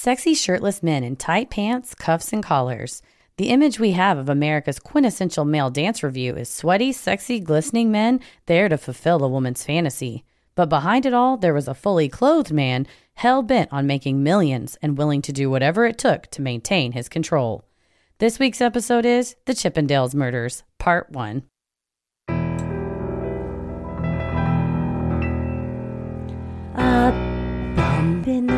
Sexy shirtless men in tight pants, cuffs, and collars. The image we have of America's quintessential male dance revue is sweaty, sexy, glistening men there to fulfill a woman's fantasy. But behind it all, there was a fully clothed man hell bent on making millions and willing to do whatever it took to maintain his control. This week's episode is The Chippendales Murders, Part 1. A bump in the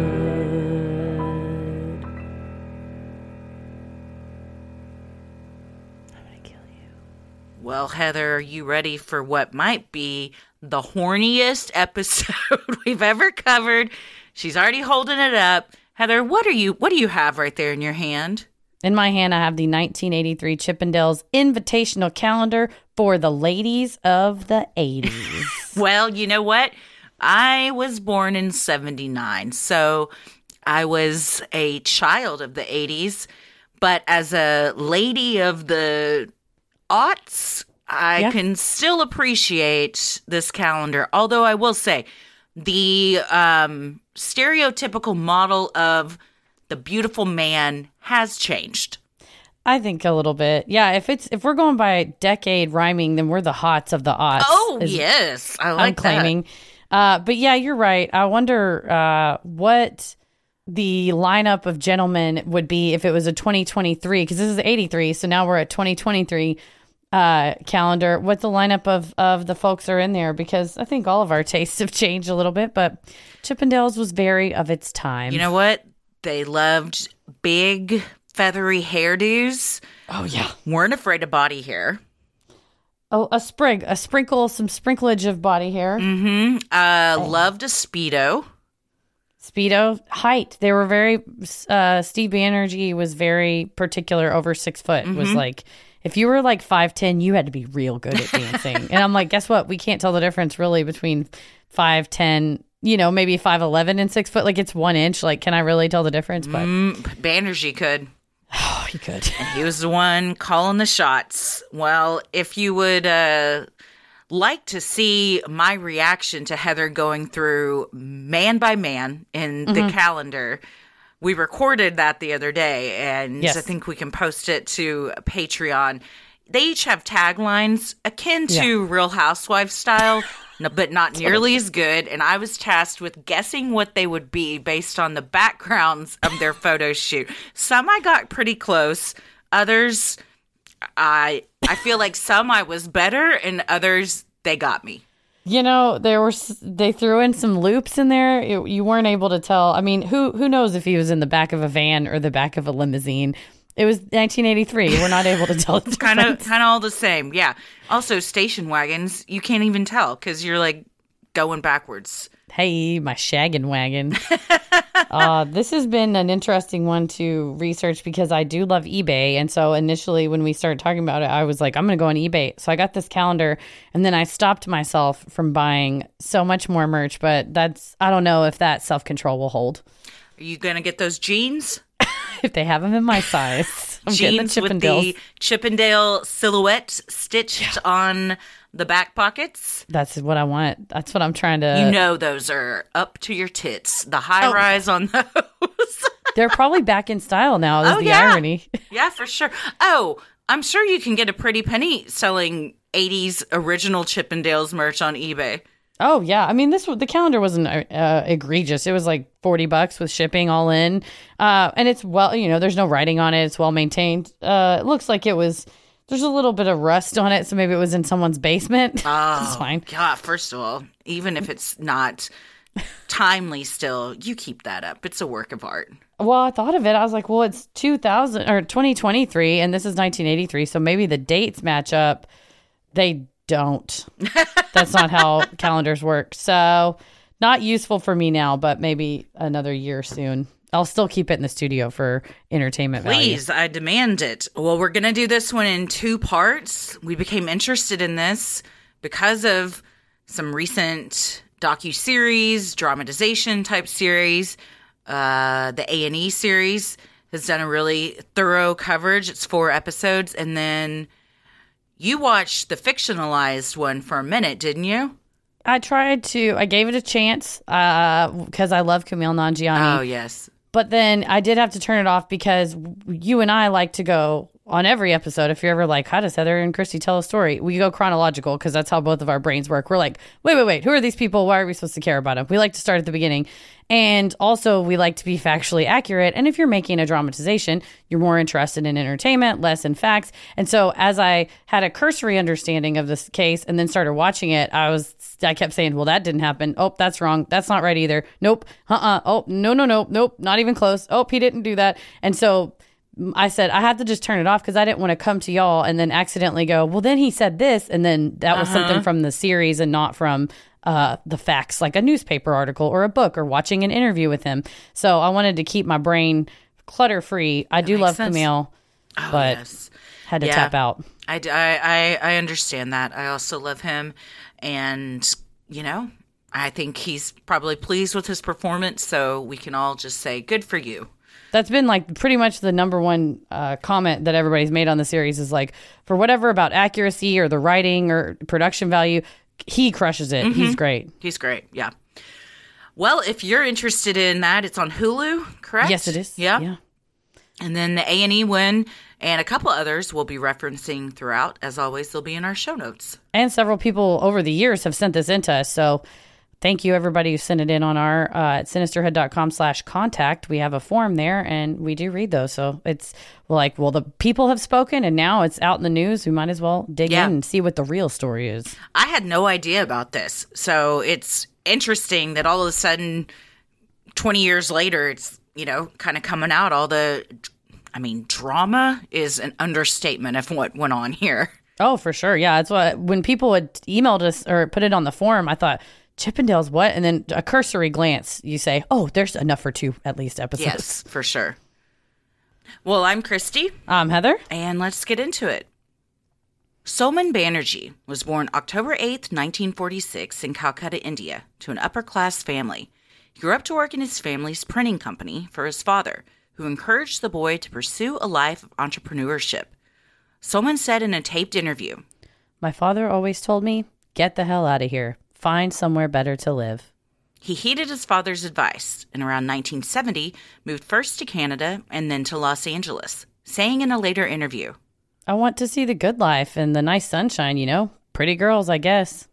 Well, Heather, are you ready for what might be the horniest episode we've ever covered? She's already holding it up. Heather, what are you what do you have right there in your hand? In my hand, I have the 1983 Chippendales Invitational Calendar for the ladies of the 80s. Well, you know what? I was born in 79, so I was a child of the 80s, but as a lady of the aughts, I Yeah. can still appreciate this calendar. Although I will say, the um, stereotypical model of the beautiful man has changed. I think a little bit. Yeah, if it's if we're going by decade rhyming, then we're the hots of the aughts. Oh, yes. I I'm like that. claiming. Uh, but yeah, you're right. I wonder uh, what the lineup of gentlemen would be if it was a 2023 because this is 83, so now we're at 2023 uh, calendar. What the lineup of of the folks are in there because I think all of our tastes have changed a little bit, but Chippendales was very of its time. You know what? They loved big, feathery hairdos. oh yeah. weren't afraid of body hair. Oh, a sprig, a sprinkle, some sprinklage of body hair. Mm-hmm. Uh, loved a speedo. Speedo height. They were very. Uh, Steve Banerjee was very particular over six foot. Was like, if you were like five ten, you had to be real good at dancing. and I'm like, guess what? We can't tell the difference really between five ten. You know, maybe five eleven and six foot. Like it's one inch. Like, can I really tell the difference? But Mm, Banerjee could. oh, he could. and He was the one calling the shots. Well, if you would uh, like to see my reaction to Heather going through man by man in the calendar, we recorded that the other day, and Yes. I think we can post it to Patreon. They each have taglines akin to Real Housewives style, but not nearly as good. And I was tasked with guessing what they would be based on the backgrounds of their photo shoot. Some I got pretty close, others I I feel like some I was better, and others they got me. You know, there were they threw in some loops in there. It, you weren't able to tell. I mean, who who knows if he was in the back of a van or the back of a limousine? It was 1983. We're not able to tell. the Kind of kind of all the same. Yeah. Also, station wagons you can't even tell because you're like going backwards. Hey, my shaggin' wagon. uh, this has been an interesting one to research because I do love eBay. And so initially, when we started talking about it, I was like, I'm going to go on eBay. So I got this calendar and then I stopped myself from buying so much more merch. But that's, I don't know if that self control will hold. Are you gonna get those jeans? If they have them in my size, I'm getting the jeans with the Chippendale silhouette stitched on the back pockets. That's what I want. That's what I'm trying to. You know those are up to your tits. The high Oh. rise on those. They're probably back in style now. Is Oh, the yeah. irony? yeah, for sure. Oh, I'm sure you can get a pretty penny selling 80s original Chippendales merch on eBay. Oh yeah, I mean this the calendar wasn't uh, egregious. It was like forty bucks with shipping all in, uh, and it's well, you know, there's no writing on it. It's well maintained. Uh, it looks like it was. There's a little bit of rust on it, so maybe it was in someone's basement. Oh, That's fine. God, first of all, even if it's not timely still, you keep that up. It's a work of art. Well, I thought of it. I was like, well, it's 2000 or 2023, and this is 1983, so maybe the dates match up. They don't. That's not how calendars work. So, not useful for me now, but maybe another year soon. I'll still keep it in the studio for entertainment value. Please, I demand it. Well, we're going to do this one in two parts. We became interested in this because of some recent docu-series, dramatization type series, uh, the A&E series has done a really thorough coverage. It's four episodes. And then you watched the fictionalized one for a minute, didn't you? I tried to. I gave it a chance because I love Kumail Nanjiani. Oh, yes. But then I did have to turn it off because you and I like to go on every episode. If you're ever like, how does Heather and Christy tell a story? We go chronological because that's how both of our brains work. We're like, wait, wait, wait. Who are these people? Why are we supposed to care about them? We like to start at the beginning. And also, we like to be factually accurate. And if you're making a dramatization, you're more interested in entertainment, less in facts. And so, as I had a cursory understanding of this case and then started watching it, I was, I kept saying, well, that didn't happen. Oh, that's wrong. That's not right either. Nope. Uh uh Oh, no, no, no. Nope. Not even close. Oh, he didn't do that. And so, I said I had to just turn it off because I didn't want to come to y'all and then accidentally go, well, then he said this, and then that was something from the series and not from uh, the facts, like a newspaper article or a book or watching an interview with him. So I wanted to keep my brain clutter free. I do love sense. Kumail, but yes. had to Yeah. tap out. I, I, I understand that. I also love him. And, you know, I think he's probably pleased with his performance. So we can all just say, good for you. That's been like pretty much the number one uh, comment that everybody's made on the series is like for whatever about accuracy or the writing or production value, he crushes it. He's great. He's great. Yeah. Well, if you're interested in that, it's on Hulu, correct? Yes, it is. Yeah. yeah. And then the A and E one and a couple others we'll be referencing throughout. As always, they'll be in our show notes. and several people over the years have sent this into us so thank you everybody who sent it in on our uh, at sinisterhood.com slash contact we have a form there and we do read those so it's like well the people have spoken and now it's out in the news we might as well dig Yeah. in and see what the real story is I had no idea about this. So it's interesting that all of a sudden, 20 years later, it's, you know, kind of coming out. All the, I mean, drama is an understatement of what went on here. oh for sure yeah that's what when people had emailed us or put it on the forum i thought chippendales what and then a cursory glance you say oh there's enough for two at least episodes Yes, for sure. Well, I'm Christy. um heather And let's get into it. Somen Banerjee was born October 8th, 1946, in Calcutta, India, to an upper class family. He grew up to work in his family's printing company for his father, who encouraged the boy to pursue a life of entrepreneurship. Somen said in a taped interview, my father always told me get the hell out of here find somewhere better to live He heeded his father's advice and around 1970 moved first to Canada and then to Los Angeles, saying in a later interview, I want to see the good life and the nice sunshine, you know? Pretty girls, I guess.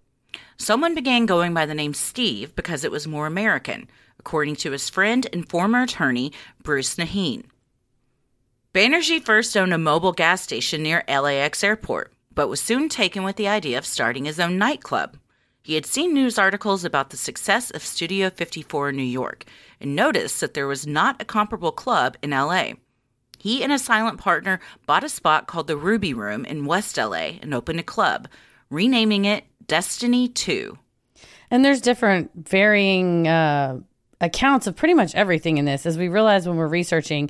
Somen began going by the name Steve because it was more American, according to his friend and former attorney, Bruce Nahin. Banerjee first owned a mobile gas station near LAX airport, but was soon taken with the idea of starting his own nightclub. He had seen news articles about the success of Studio 54 in New York and noticed that there was not a comparable club in LA. He and a silent partner bought a spot called the Ruby Room in West LA and opened a club, renaming it Destiny 2. And there's different varying uh, accounts of pretty much everything in this, as we realize when we're researching,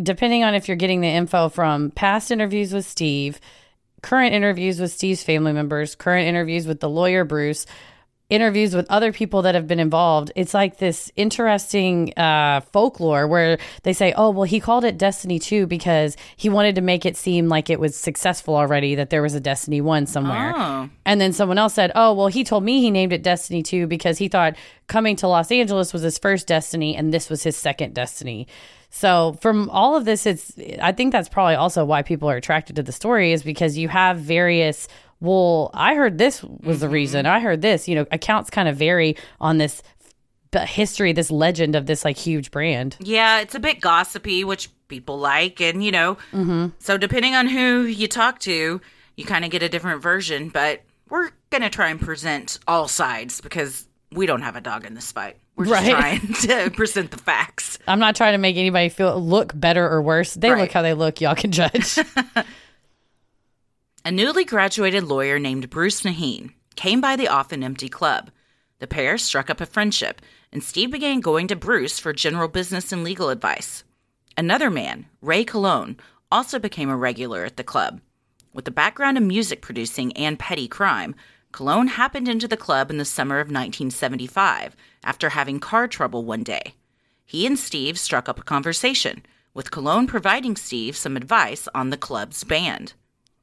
depending on if you're getting the info from past interviews with Steve, current interviews with Steve's family members, current interviews with the lawyer Bruce, interviews with other people that have been involved. It's like this interesting uh, folklore where they say, oh, well, he called it Destiny 2 because he wanted to make it seem like it was successful already, that there was a Destiny 1 somewhere. Oh. And then someone else said, oh, well, he told me he named it Destiny 2 because he thought coming to Los Angeles was his first Destiny and this was his second Destiny. So from all of this, it's I think that's probably also why people are attracted to the story is because you have various. Well, I heard this was the mm-hmm. reason. I heard this. You know, accounts kind of vary on this history, this legend of this like huge brand. Yeah, it's a bit gossipy, which people like. And, you know, mm-hmm. so depending on who you talk to, you kind of get a different version. But we're going to try and present all sides because we don't have a dog in this fight. We're just Right. trying to present the facts. I'm not trying to make anybody feel look better or worse. They look how they look. Y'all can judge. A newly graduated lawyer named Bruce Nahin came by the often empty club. The pair struck up a friendship, and Steve began going to Bruce for general business and legal advice. Another man, Ray Colon, also became a regular at the club. With a background in music producing and petty crime, Colon happened into the club in the summer of 1975 after having car trouble one day. He and Steve struck up a conversation, with Colon providing Steve some advice on the club's band.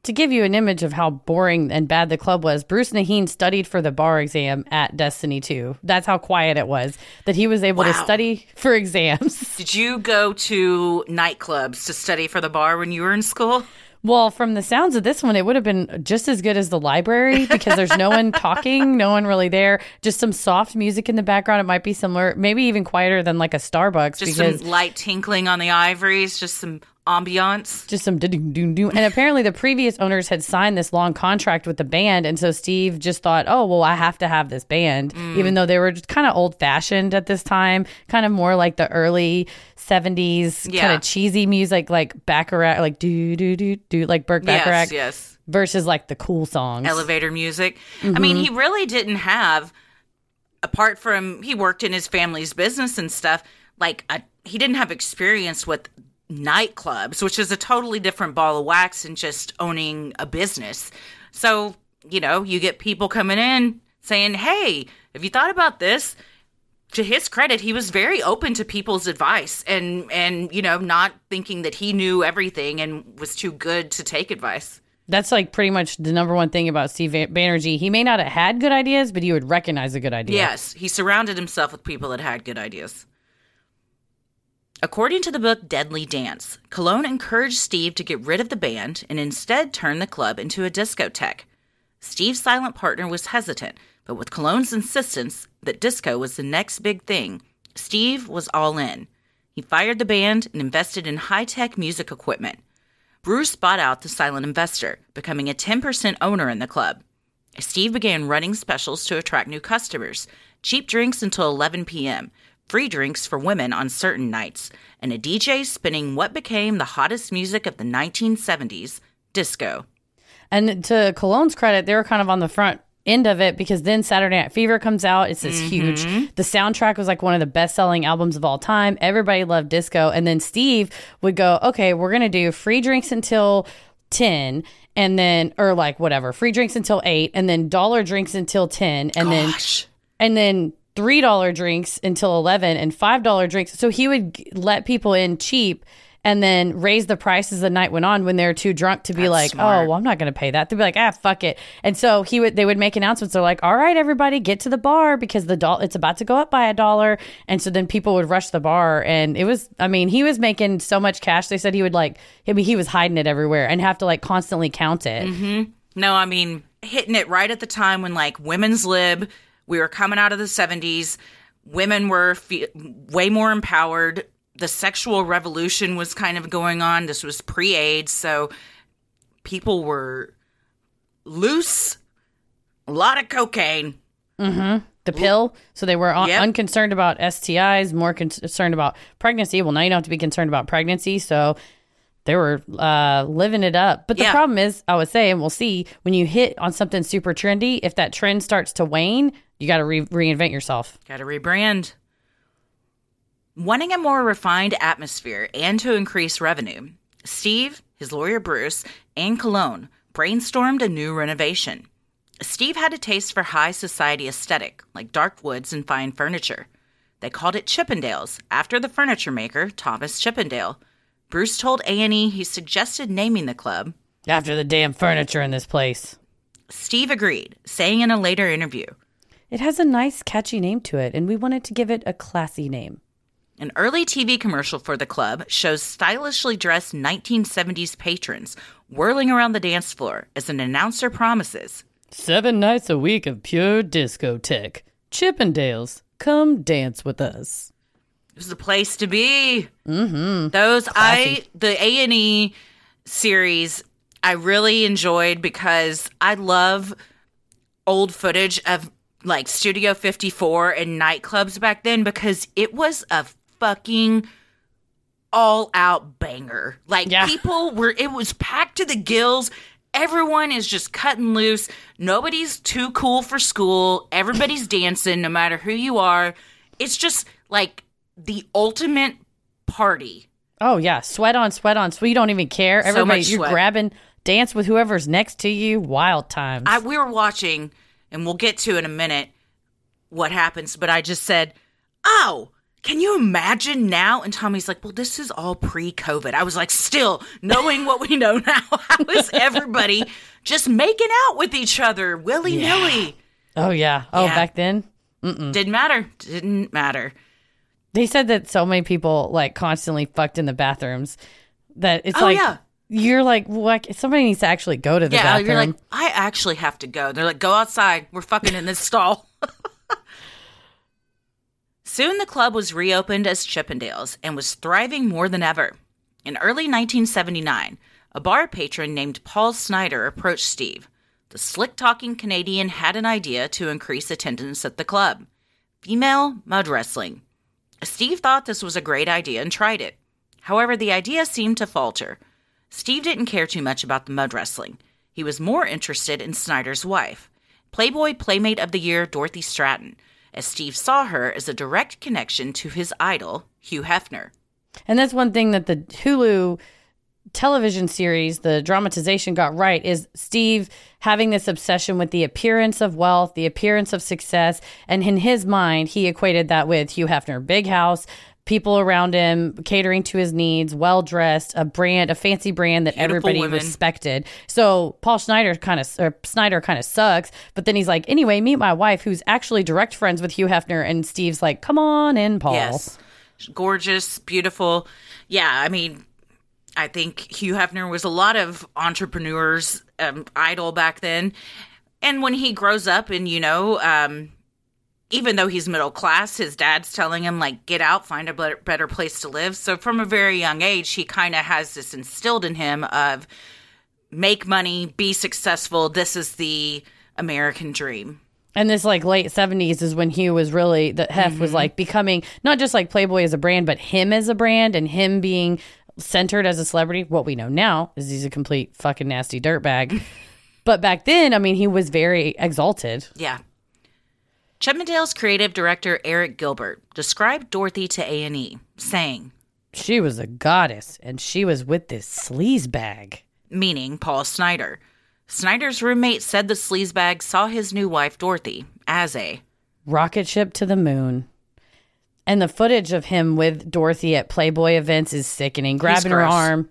To give you an image of how boring and bad the club was, Bruce Nahin studied for the bar exam at Destiny 2. That's how quiet it was that he was able to study for exams. Did you go to nightclubs to study for the bar when you were in school? Well, from the sounds of this one, it would have been just as good as the library because there's no one talking, no one really there, just some soft music in the background. It might be similar, maybe even quieter than like a Starbucks Just because some light tinkling on the ivories, just some ambiance. just some ding ding ding. And apparently, the previous owners had signed this long contract with the band, and so Steve just thought, "Oh, well, I have to have this band," Mm. even though they were just kind of old fashioned at this time, kind of more like the early '70s, kind of cheesy music, like Bacharach, like do do do do, like Burt Bacharach, Yes, yes. versus like the cool songs. Elevator music. I mean, he really didn't have, apart from he worked in his family's business and stuff, like a, he didn't have experience with nightclubs, which is a totally different ball of wax than just owning a business. So, you know, you get people coming in saying, hey, have you thought about this? to his credit, he was very open to people's advice and and you know not thinking that he knew everything and was too good to take advice. That's like pretty much the number one thing about Steve Ban- Banerjee. He may not have had good ideas, but he would recognize a good idea. Yes, he surrounded himself with people that had good ideas. According to the book Deadly Dance, Colon encouraged Steve to get rid of the band and instead turn the club into a discotheque. Steve's silent partner was hesitant, but with Colon's insistence that disco was the next big thing, Steve was all in. He fired the band and invested in high tech music equipment. Bruce bought out the silent investor, becoming a 10% owner in the club. Steve began running specials to attract new customers cheap drinks until 11 p.m., free drinks for women on certain nights, and a DJ spinning what became the hottest music of the 1970s disco. And to Colon's credit, they were kind of on the front end of it because then Saturday Night Fever comes out. It's this mm-hmm. huge. The soundtrack was like one of the best selling albums of all time. Everybody loved disco. And then Steve would go, okay, we're going to do free drinks until 10 and then, or like whatever, free drinks until 8 and then dollar drinks until 10 and then and then three dollar drinks until eleven and five dollar drinks. So he would g- let people in cheap and then raise the prices the night went on when they're too drunk to be That's like, smart. oh, well, I'm not going to pay that. They'd be like, ah, fuck it. And so he would, they would make announcements. They're like, all right, everybody, get to the bar because the doll, it's about to go up by a dollar. And so then people would rush the bar, and it was, I mean, he was making so much cash. They said he would like, I mean, he was hiding it everywhere and have to like constantly count it. No, I mean, hitting it right at the time when, like, women's lib, we were coming out of the 70s, women were fe- way more empowered. The sexual revolution was kind of going on. This was pre AIDS, so people were loose, a lot of cocaine. the pill. So they were un- Yep. unconcerned about STIs, more con- concerned about pregnancy. Well, now you don't have to be concerned about pregnancy. So they were uh, living it up. But the Yeah. problem is, I would say, and we'll see, when you hit on something super trendy, if that trend starts to wane, you got to re- reinvent yourself. Got to rebrand. Wanting a more refined atmosphere and to increase revenue, Steve, his lawyer Bruce, and Colon brainstormed a new renovation. Steve had a taste for high society aesthetic, like dark woods and fine furniture. They called it Chippendales, after the furniture maker Thomas Chippendale. Bruce told A&E he suggested naming the club. After the damn furniture in this place. Steve agreed, saying in a later interview, It has a nice, catchy name to it, and we wanted to give it a classy name. An early TV commercial for the club shows stylishly dressed 1970s patrons whirling around the dance floor as an announcer promises. Seven nights a week of pure discotheque. Chippendales, come dance with us. It was the place to be. Mm-hmm. Those I the A and E series I really enjoyed because I love old footage of like Studio 54 and nightclubs back then because it was a fucking all out banger. Like Yeah. people were it was packed to the gills. Everyone is just cutting loose. Nobody's too cool for school. Everybody's dancing no matter who you are. It's just like the ultimate party. Oh yeah, sweat on, sweat on, sweat. You don't even care. Everybody, much you're sweat. grabbing, dance with whoever's next to you. Wild times. I we were watching and we'll get to in a minute what happens, but I just said, "Oh, can you imagine now?" And Tommy's like, "Well, this is all pre-COVID." I was like, "Still, knowing what we know now, how is everybody just making out with each other willy-nilly?" Oh yeah. Oh, Yeah. back then Didn't matter. Didn't matter. they said that so many people like constantly fucked in the bathrooms that it's Oh, like yeah. You're like what somebody needs to actually go to the Yeah, bathroom. you're like, I actually have to go. They're like, go outside. We're fucking in this stall. Soon the club was reopened as Chippendales and was thriving more than ever. In early 1979, a bar patron named Paul Snider approached Steve. The slick talking Canadian had an idea to increase attendance at the club female mud wrestling. Steve thought this was a great idea and tried it. However, the idea seemed to falter. Steve didn't care too much about the mud wrestling. He was more interested in Snider's wife, Playboy Playmate of the Year Dorothy Stratton, as Steve saw her as a direct connection to his idol, Hugh Hefner. And that's one thing that the Hulu television series, the dramatization got right is Steve having this obsession with the appearance of wealth, the appearance of success. And in his mind, he equated that with Hugh Hefner, big house, people around him catering to his needs, well dressed, a brand, a fancy brand that Beautiful everybody women. respected. So Paul Schneider kind of, or Snider kind of sucks. But then he's like, anyway, meet my wife, who's actually direct friends with Hugh Hefner. And Steve's like, come on in, Paul. Yes. Gorgeous, beautiful. Yeah, I mean, I think Hugh Hefner was a lot of entrepreneurs' um, idol back then. And when he grows up and, you know, um, even though he's middle class, his dad's telling him, like, get out, find a better, place to live. So from a very young age, he kind of has this instilled in him of make money, be successful. This is the American dream. And this like late seventies is when Hugh was really the Hef Mm-hmm. was like becoming not just like Playboy as a brand, but him as a brand and him being centered as a celebrity. What we know now is he's a complete fucking nasty dirtbag. but back then, I mean, he was very exalted. Yeah. Chippendale's creative director Eric Gilbert described Dorothy to A&E, saying, She was a goddess, and she was with this sleaze bag. meaning Paul Snider. Snider's roommate said the sleazebag saw his new wife Dorothy as a Rocket ship to the moon. And the footage of him with Dorothy at Playboy events is sickening. Grabbing her arm,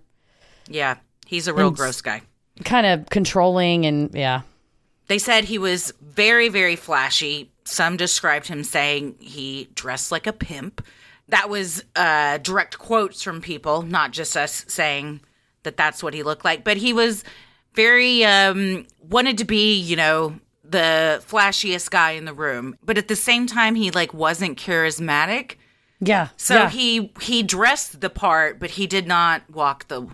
yeah, he's a real gross guy. kind of controlling, and yeah. They said he was very, very flashy. Some described him saying he dressed like a pimp. That was uh, direct quotes from people, not just us saying that that's what he looked like. But he was very, um, wanted to be, you know, the flashiest guy in the room. But at the same time, he like wasn't charismatic. Yeah. So yeah. he he dressed the part, but he did not walk the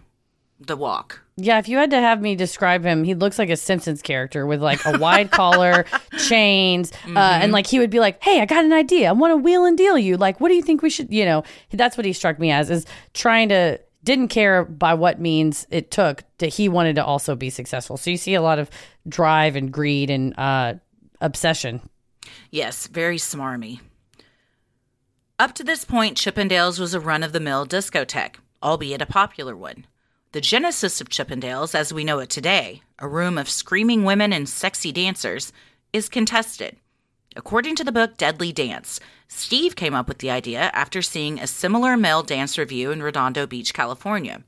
the walk. Yeah, if you had to have me describe him, he looks like a Simpsons character with like a wide collar, chains, uh, and like he would be like, "Hey, I got an idea. I want to wheel and deal you. Like, what do you think we should?" You know, that's what he struck me as is trying to didn't care by what means it took that he wanted to also be successful. So you see a lot of drive and greed and uh, obsession. Yes, very smarmy. Up to this point, Chippendales was a run of the mill discotheque, albeit a popular one. The genesis of Chippendales, as we know it today, a room of screaming women and sexy dancers, is contested. According to the book Deadly Dance, Steve came up with the idea after seeing a similar male dance revue in Redondo Beach, California.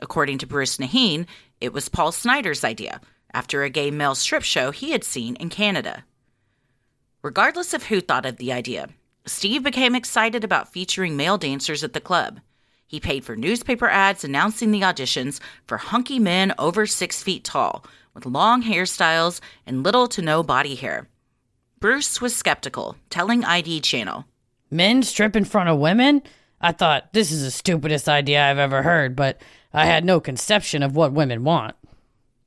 According to Bruce Nahin, it was Paul Snider's idea after a gay male strip show he had seen in Canada. Regardless of who thought of the idea, Steve became excited about featuring male dancers at the club. He paid for newspaper ads announcing the auditions for hunky men over six feet tall, with long hairstyles and little to no body hair. Bruce was skeptical, telling ID Channel, Men strip in front of women? I thought this is the stupidest idea I've ever heard, but I had no conception of what women want.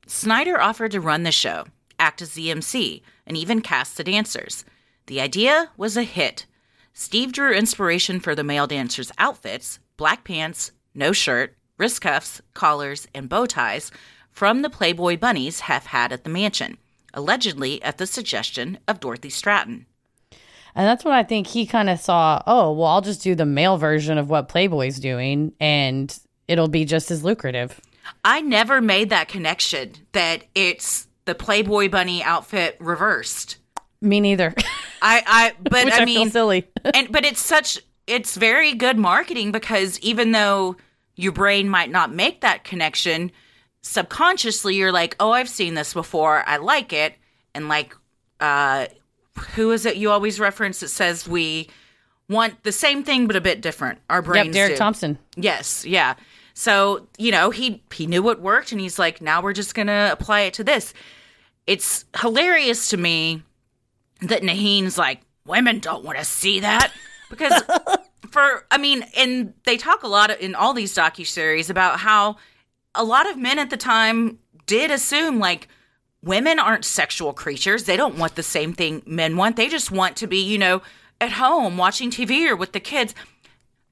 Snider offered to run the show, act as the MC, and even cast the dancers. The idea was a hit. Steve drew inspiration for the male dancers' outfits black pants, no shirt, wrist cuffs, collars, and bow ties from the Playboy bunnies Hef had at the mansion, allegedly at the suggestion of Dorothy Stratton. And that's what I think he kind of saw. Oh, well, I'll just do the male version of what Playboy's doing, and it'll be just as lucrative. I never made that connection that it's the Playboy bunny outfit reversed. Me neither. I, I, but I I mean, silly. and but it's such, it's very good marketing because even though your brain might not make that connection, subconsciously you're like, oh, I've seen this before. I like it, and like, uh, who is it you always reference that says we want the same thing but a bit different? Our brains. Yep, Derek do. Thompson. Yes, yeah. So, you know, he he knew what worked and he's like, now we're just going to apply it to this. It's hilarious to me that Nahin's like, women don't want to see that because for I mean, and they talk a lot in all these docu-series about how a lot of men at the time did assume like women aren't sexual creatures. They don't want the same thing men want. They just want to be, you know, at home watching TV or with the kids.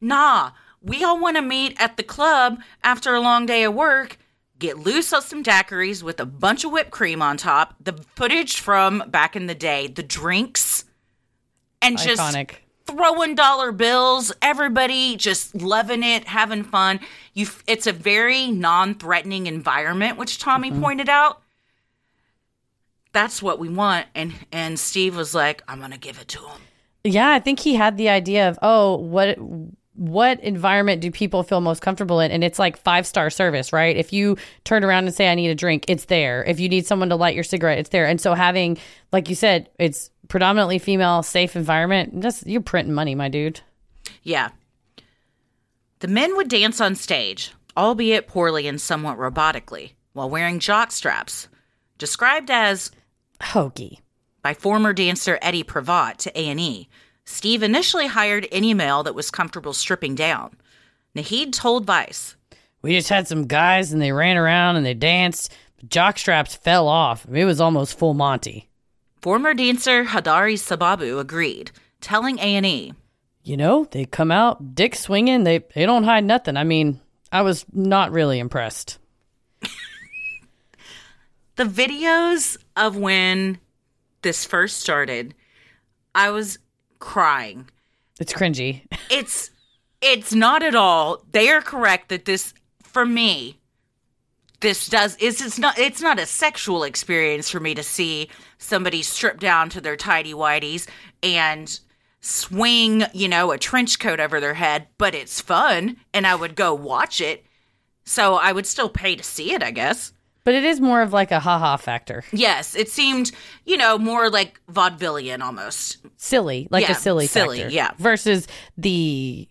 Nah, we all want to meet at the club after a long day of work, get loose on some daiquiris with a bunch of whipped cream on top, the footage from back in the day, the drinks, and just throwing dollar bills, everybody just loving it, having fun. You, it's a very non-threatening environment, which Tommy mm-hmm. pointed out. That's what we want, and and Steve was like, "I'm gonna give it to him." Yeah, I think he had the idea of, oh, what what environment do people feel most comfortable in? And it's like five star service, right? If you turn around and say, I need a drink, it's there. If you need someone to light your cigarette, it's there. And so having, like you said, it's predominantly female, safe environment. Just you're printing money, my dude. Yeah. The men would dance on stage, albeit poorly and somewhat robotically, while wearing jock straps, described as Hokey. by former dancer Eddie Pravat to A&E. Steve initially hired any male that was comfortable stripping down. Nahin told Vice, We just had some guys and they ran around and they danced. Jock straps fell off. It was almost full Monty. former dancer Hadari Sababu agreed, telling A&E, You know, they come out, dick swinging. They they don't hide nothing. I mean, I was not really impressed. the videos of when this first started, I was crying. It's cringy. It's it's not at all. They are correct that this for me this does is it's not it's not a sexual experience for me to see somebody strip down to their tidy whities and swing, you know, a trench coat over their head, but it's fun and I would go watch it. So I would still pay to see it, I guess. But it is more of like a haha factor. Yes, it seemed, you know, more like vaudevillian almost. Silly, like Yeah, a silly silly, factor. yeah. Versus the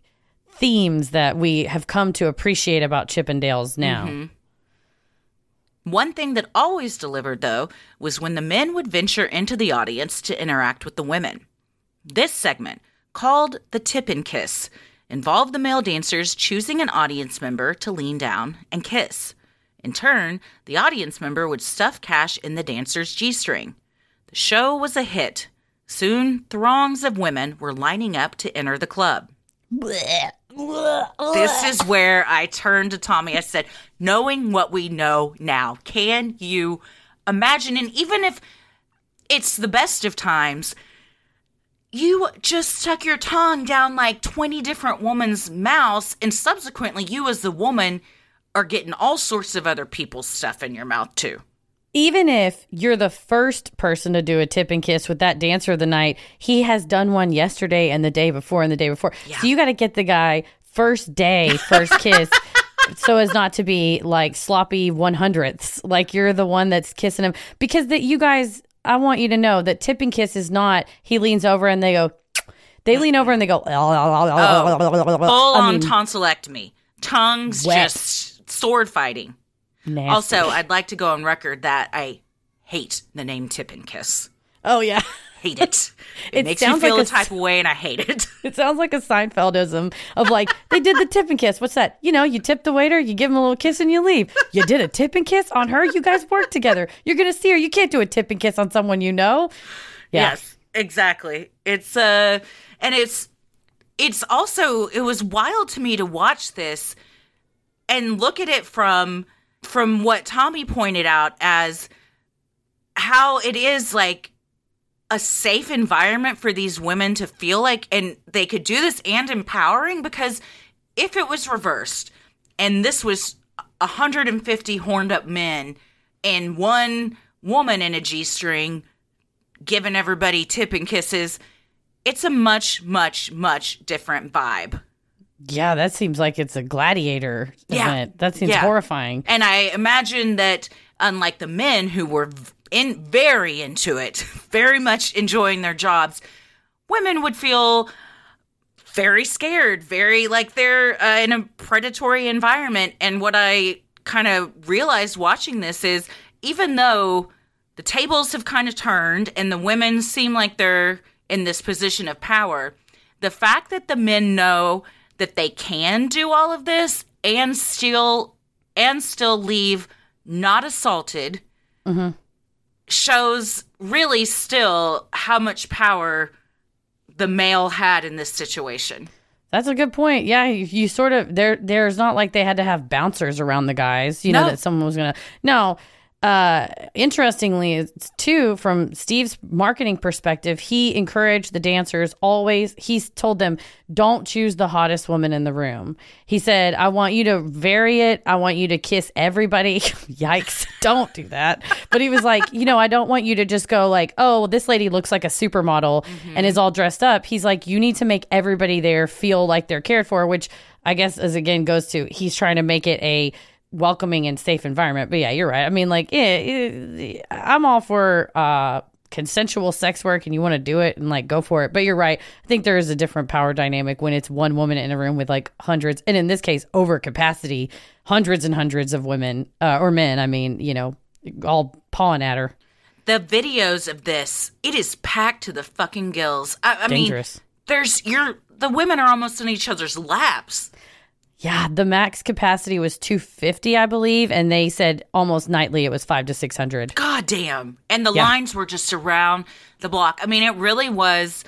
themes that we have come to appreciate about Chippendales now. Mm-hmm. One thing that always delivered, though, was when the men would venture into the audience to interact with the women. This segment, called the tip and kiss, involved the male dancers choosing an audience member to lean down and kiss. In turn, the audience member would stuff cash in the dancer's G string. The show was a hit. Soon, throngs of women were lining up to enter the club. This is where I turned to Tommy. I said, knowing what we know now, can you imagine? And even if it's the best of times, you just stuck your tongue down like 20 different women's mouths, and subsequently, you as the woman are getting all sorts of other people's stuff in your mouth too. Even if you're the first person to do a tip and kiss with that dancer of the night, he has done one yesterday and the day before and the day before. So you got to get the guy first day, first kiss. So as not to be like sloppy one hundredths, like you're the one that's kissing him, because that you guys, I want you to know that tip and kiss is not. He leans over and they go, they lean over and they go, oh, Full I on mean, tonsillectomy, tongues Wet. just sword fighting. nasty. Also, I'd like to go on record that I hate the name Tip and Kiss. oh yeah, Hate it. It, It makes me feel like a type of way, and I hate it. It sounds like a Seinfeldism of like they did the tip and kiss. What's that? You know, you tip the waiter, you give him a little kiss, and you leave. You did a tip and kiss on her. You guys work together. You're gonna see her. You can't do a tip and kiss on someone you know. Yeah. Yes, exactly. It's uh, and it's it's also it was wild to me to watch this and look at it from from what Tommy pointed out as how it is like a safe environment for these women to feel like and they could do this and empowering because if it was reversed and this was 150 horned up men and one woman in a G string giving everybody tip and kisses. It's a much, much, much different vibe. Yeah, that seems like it's a gladiator Yeah. event. That seems Yeah. horrifying. And I imagine that, unlike the men who were in very into it, very much enjoying their jobs, women would feel very scared, very like they're uh, in a predatory environment. And what I kind of realized watching this is, even though the tables have kind of turned and the women seem like they're in this position of power, the fact that the men know that they can do all of this and still and still leave not assaulted mm-hmm. shows really still how much power the male had in this situation. That's a good point. Yeah, you, you sort of there. There's not like they had to have bouncers around the guys. You know that someone was gonna. No. Uh, interestingly, it's too from Steve's marketing perspective, he encouraged the dancers always. He's told them, "Don't choose the hottest woman in the room." He said, "I want you to vary it. I want you to kiss everybody." Yikes! Don't do that. But he was like, you know, I don't want you to just go like, "Oh, this lady looks like a supermodel and is all dressed up." He's like, you need to make everybody there feel like they're cared for, which I guess as again goes to he's trying to make it a welcoming and safe environment. But yeah, you're right. I mean, like, eh, eh, I'm all for uh, consensual sex work, and you want to do it and like go for it. But you're right. I think there is a different power dynamic when it's one woman in a room with like hundreds, and in this case, over capacity, hundreds and hundreds of women uh, or men. I mean, you know, all pawing at her. The videos of this, it is packed to the fucking gills. I, I mean, there's you're the women are almost in each other's laps. Yeah, the max capacity was 250, I believe, and they said almost nightly it was five to 600. God damn. And the Yeah. lines were just around the block. I mean, it really was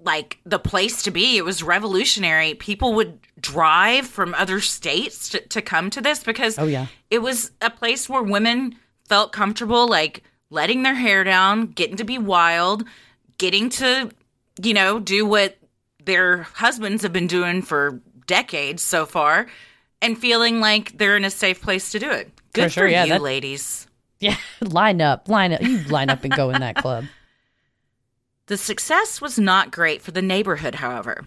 like the place to be. It was revolutionary. People would drive from other states to, to come to this because Oh, yeah. it was a place where women felt comfortable, like letting their hair down, getting to be wild, getting to, you know, do what their husbands have been doing for decades so far and feeling like they're in a safe place to do it. Good for, sure, yeah, you, that- ladies. Yeah, line up, line up. You line up and go in that club. The success was not great for the neighborhood, however.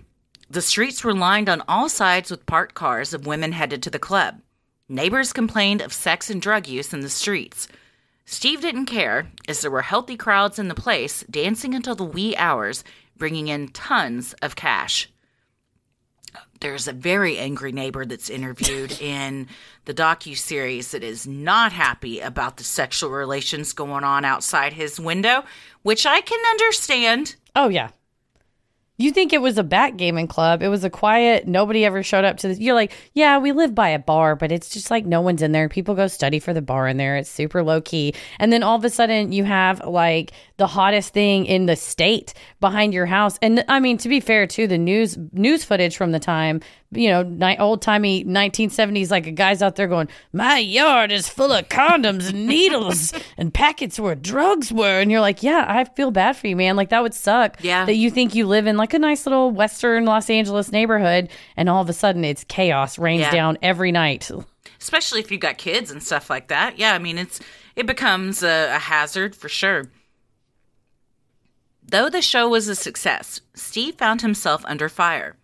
The streets were lined on all sides with parked cars of women headed to the club. Neighbors complained of sex and drug use in the streets. Steve didn't care, as there were healthy crowds in the place dancing until the wee hours, bringing in tons of cash. There's a very angry neighbor that's interviewed in the docu series that is not happy about the sexual relations going on outside his window, which I can understand. Oh yeah. You think it was a backgammon club? It was a quiet. Nobody ever showed up to this. You're like, yeah, we live by a bar, but it's just like no one's in there. People go study for the bar in there. It's super low key. And then all of a sudden, you have like the hottest thing in the state behind your house. And I mean, to be fair, too, the news news footage from the time, you know, ni- old timey 1970s, like a guy's out there going, "My yard is full of condoms and needles and packets where drugs were," and you're like, "Yeah, I feel bad for you, man. Like that would suck." Yeah. that you think you live in like a nice little Western Los Angeles neighborhood, and all of a sudden it's chaos rains Yeah. down every night. especially if you've got kids and stuff like that. Yeah, I mean it's it becomes a, a hazard for sure. Though the show was a success, Steve found himself under fire.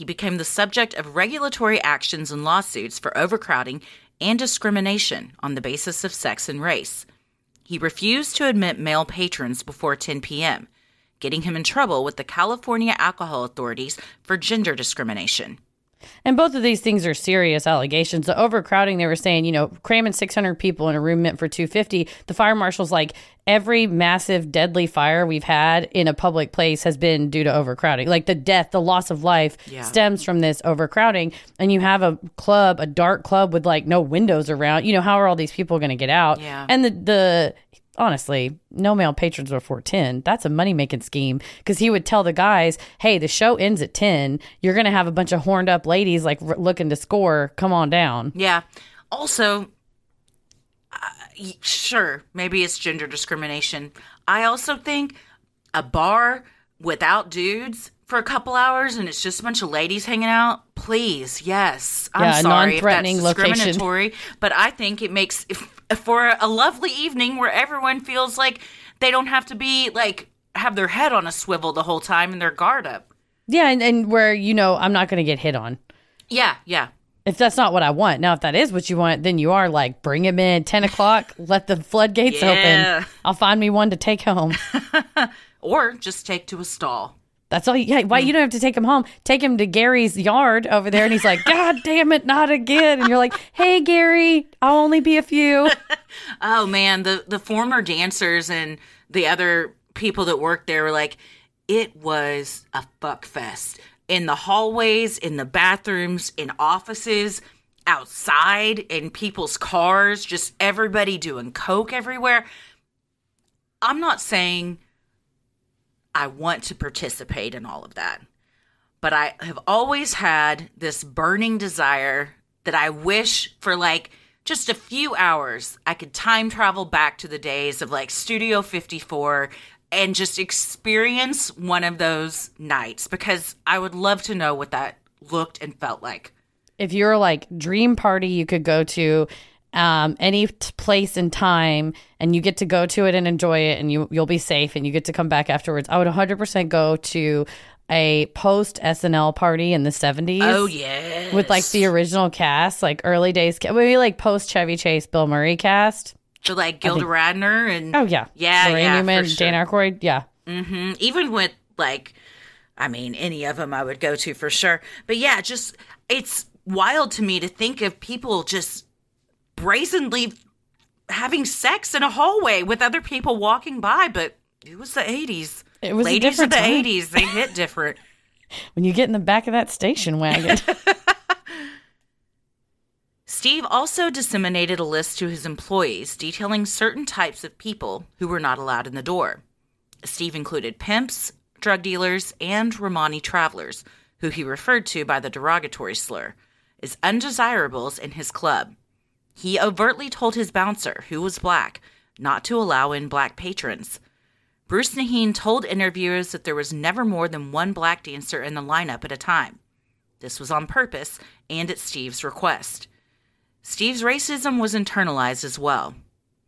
He became the subject of regulatory actions and lawsuits for overcrowding and discrimination on the basis of sex and race. He refused to admit male patrons before 10 p.m., getting him in trouble with the California alcohol authorities for gender discrimination. And both of these things are serious allegations. The overcrowding, they were saying, you know, cramming 600 people in a room meant for 250. The fire marshal's like, every massive deadly fire we've had in a public place has been due to overcrowding. Like the death, the loss of life Yeah. stems from this overcrowding. And you have a club, a dark club with like no windows around. You know, how are all these people going to get out? Yeah. And the, the, honestly, no male patrons before 10. That's a money making scheme because he would tell the guys, hey, the show ends at 10. You're going to have a bunch of horned up ladies like r- looking to score. Come on down. Yeah. Also, uh, sure, maybe it's gender discrimination. I also think a bar without dudes for a couple hours and it's just a bunch of ladies hanging out. Please, yes. I'm Yeah, sorry if that's non-threatening location. discriminatory, but I think it makes if, for a lovely evening where everyone feels like they don't have to be like have their head on a swivel the whole time and their guard up. Yeah, and, and where you know I'm not going to get hit on. Yeah, yeah. If that's not what I want, now if that is what you want, then you are like bring him in ten o'clock, let the floodgates Yeah. open. I'll find me one to take home. Or just take to a stall. That's all. You, yeah, why you don't have to take him home? Take him to Gary's yard over there, and he's like, "God damn it, not again!" And you're like, "Hey, Gary, I'll only be a few." Oh man, the the former dancers and the other people that worked there were like, it was a fuck fest in the hallways, in the bathrooms, in offices, outside, in people's cars, just everybody doing coke everywhere. I'm not saying I want to participate in all of that, but I have always had this burning desire that I wish for like just a few hours I could time travel back to the days of like Studio 54 and just experience one of those nights because I would love to know what that looked and felt like. if you're like dream party you could go to um, any t- place and time and you get to go to it and enjoy it and you you'll be safe and you get to come back afterwards i would 100% go to a post snl party in the 70s Oh yeah. with like the original cast like early days maybe like post chevy chase bill murray cast to like Gilda Radner and oh yeah Yeah, Laraine yeah, newman sure. dan Aykroyd. yeah Mhm. even with like i mean any of them i would go to for sure but yeah just it's wild to me to think of people just brazenly having sex in a hallway with other people walking by but it was the 80s It was ladies of the time. 80s they hit different when you get in the back of that station wagon Steve also disseminated a list to his employees detailing certain types of people who were not allowed in the door. Steve included pimps, drug dealers, and Romani travelers, who he referred to by the derogatory slur, as undesirables in his club. He overtly told his bouncer, who was black, not to allow in black patrons. Bruce Nahin told interviewers that there was never more than one black dancer in the lineup at a time. This was on purpose and at Steve's request. Steve's racism was internalized as well.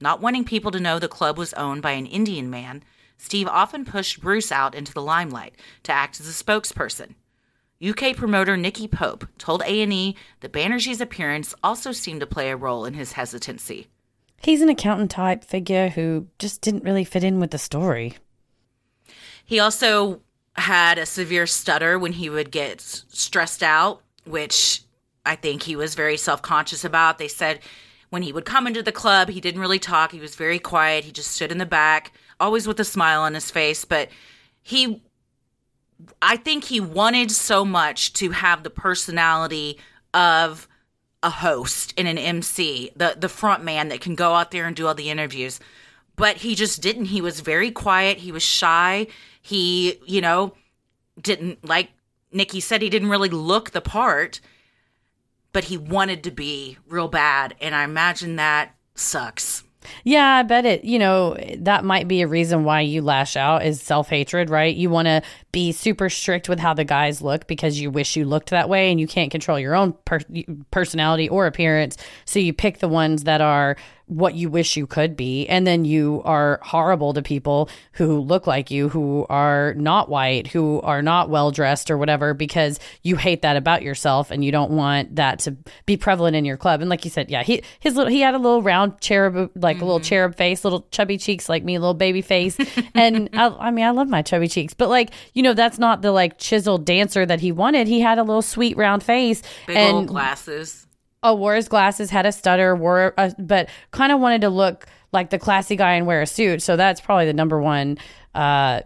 Not wanting people to know the club was owned by an Indian man, Steve often pushed Bruce out into the limelight to act as a spokesperson. UK promoter Nikki Pope told A&E that Banerjee's appearance also seemed to play a role in his hesitancy. he's an accountant type figure who just didn't really fit in with the story He also had a severe stutter when he would get stressed out, which I think he was very self conscious about. They said when he would come into the club, he didn't really talk. He was very quiet. He just stood in the back, always with a smile on his face. But he, I think he wanted so much to have the personality of a host and an MC, the the front man that can go out there and do all the interviews. But he just didn't. He was very quiet. He was shy. He, you know, didn't like Nikki said he didn't really look the part, but he wanted to be real bad. And I imagine that sucks. Yeah, I bet it, you know, that might be a reason why you lash out is self hatred, right? You want to be super strict with how the guys look because you wish you looked that way and you can't control your own per- personality or appearance. So you pick the ones that are what you wish you could be. And then you are horrible to people who look like you, who are not white, who are not well dressed or whatever, because you hate that about yourself and you don't want that to be prevalent in your club. And like you said, yeah, he his little he had a little round cherub, like a little mm-hmm. cherub face, little chubby cheeks like me, little baby face. and I, I mean, I love my chubby cheeks, but like you know, that's not the like chiseled dancer that he wanted. He had a little sweet round face Big and glasses. Oh, wore his glasses, had a stutter, wore, a, but kind of wanted to look like the classy guy and wear a suit. So that's probably the number one uh,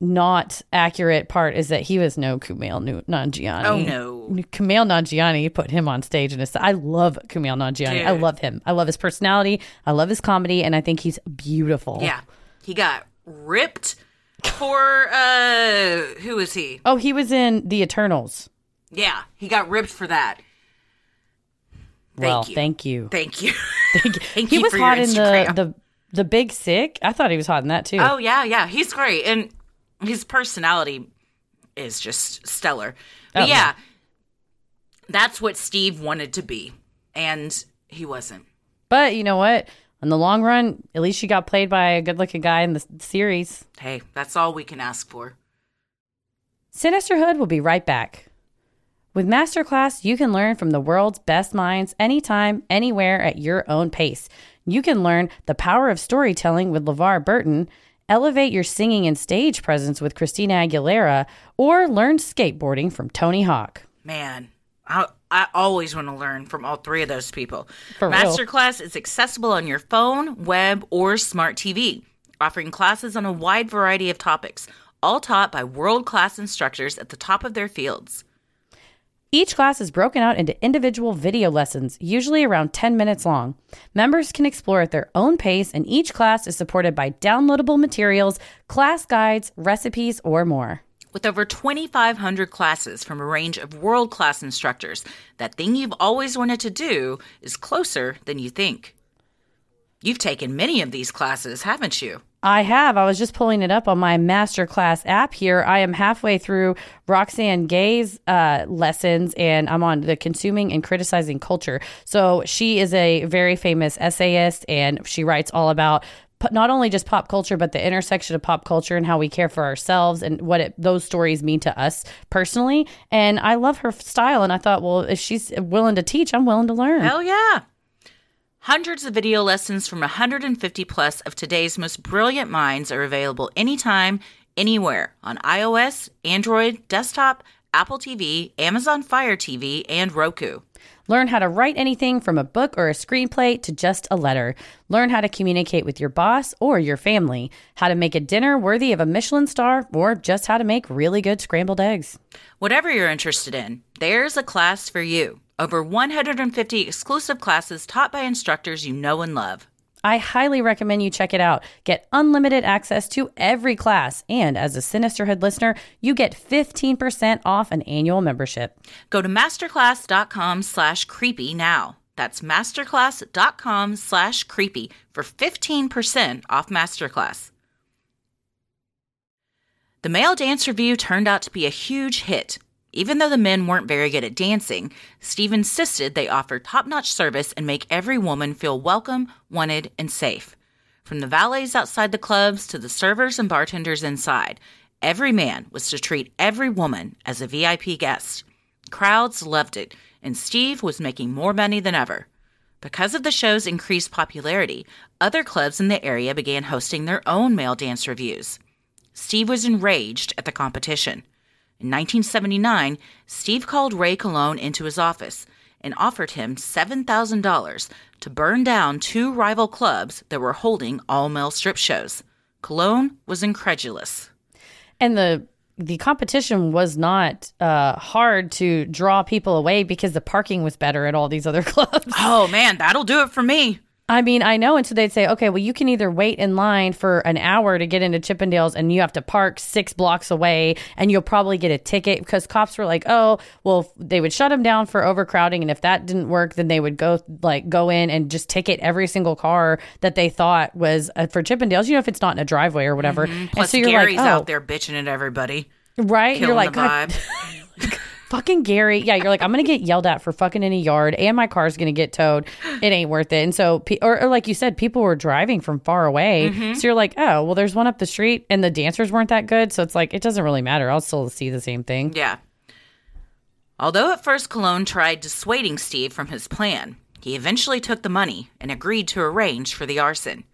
not accurate part is that he was no Kumail Nanjiani. Oh, no. Kumail Nanjiani put him on stage and I love Kumail Nanjiani. I love him. I love his personality. I love his comedy, and I think he's beautiful. Yeah. He got ripped for, uh, who is he? Oh, he was in The Eternals. Yeah. He got ripped for that. Thank well, you. thank you. Thank you. Thank you. Thank he you was hot in the, the the Big Sick. I thought he was hot in that too. Oh yeah, yeah, he's great, and his personality is just stellar. But Oh, yeah, yeah. that's what Steve wanted to be, and he wasn't. But you know what? In the long run, at least she got played by a good looking guy in the series. Hey, that's all we can ask for. Sinisterhood will be right back. With Masterclass, you can learn from the world's best minds anytime, anywhere at your own pace. You can learn the power of storytelling with LeVar Burton, elevate your singing and stage presence with Christina Aguilera, or learn skateboarding from Tony Hawk. Man, I, I always want to learn from all three of those people. For real. Masterclass is accessible on your phone, web, or smart TV, offering classes on a wide variety of topics, all taught by world class instructors at the top of their fields. Each class is broken out into individual video lessons, usually around 10 minutes long. Members can explore at their own pace, and each class is supported by downloadable materials, class guides, recipes, or more. With over 2,500 classes from a range of world class instructors, that thing you've always wanted to do is closer than you think. You've taken many of these classes, haven't you? I have. I was just pulling it up on my masterclass app here. I am halfway through Roxane Gay's uh, lessons, and I'm on the consuming and criticizing culture. So she is a very famous essayist, and she writes all about not only just pop culture, but the intersection of pop culture and how we care for ourselves and what it, those stories mean to us personally. And I love her style, and I thought, well, if she's willing to teach, I'm willing to learn. Hell yeah. Hundreds of video lessons from 150 plus of today's most brilliant minds are available anytime, anywhere on iOS, Android, desktop, Apple TV, Amazon Fire TV, and Roku. Learn how to write anything from a book or a screenplay to just a letter. Learn how to communicate with your boss or your family, how to make a dinner worthy of a Michelin star, or just how to make really good scrambled eggs. Whatever you're interested in, there's a class for you. Over 150 exclusive classes taught by instructors you know and love. I highly recommend you check it out. Get unlimited access to every class, and as a Sinisterhood listener, you get 15% off an annual membership. Go to masterclass.com slash creepy now. That's masterclass.com slash creepy for 15% off masterclass. The male dance revue turned out to be a huge hit. Even though the men weren't very good at dancing, Steve insisted they offer top notch service and make every woman feel welcome, wanted, and safe. From the valets outside the clubs to the servers and bartenders inside, every man was to treat every woman as a VIP guest. Crowds loved it, and Steve was making more money than ever. Because of the show's increased popularity, other clubs in the area began hosting their own male dance revues. Steve was enraged at the competition. In 1979, Steve called Ray Colon into his office and offered him $7,000 to burn down two rival clubs that were holding all male strip shows. Colon was incredulous. And the the competition was not uh, hard to draw people away because the parking was better at all these other clubs. Oh man, that'll do it for me. I mean, I know. And so they'd say, okay, well, you can either wait in line for an hour to get into Chippendales and you have to park six blocks away and you'll probably get a ticket because cops were like, oh, well, they would shut them down for overcrowding. And if that didn't work, then they would go like go in and just ticket every single car that they thought was uh, for Chippendales, you know, if it's not in a driveway or whatever. And Plus, so you're Gary's like, oh, out there bitching at everybody, right? killing You're like, God. fucking Gary. Yeah, you're like, I'm gonna get yelled at for fucking in a yard, and my car's gonna get towed. It ain't worth it. And so, or, or like you said, people were driving from far away, mm-hmm. so you're like, oh, well, there's one up the street, and the dancers weren't that good, so it's like it doesn't really matter. I'll still see the same thing. Yeah. Although at first Colon tried dissuading Steve from his plan, he eventually took the money and agreed to arrange for the arson.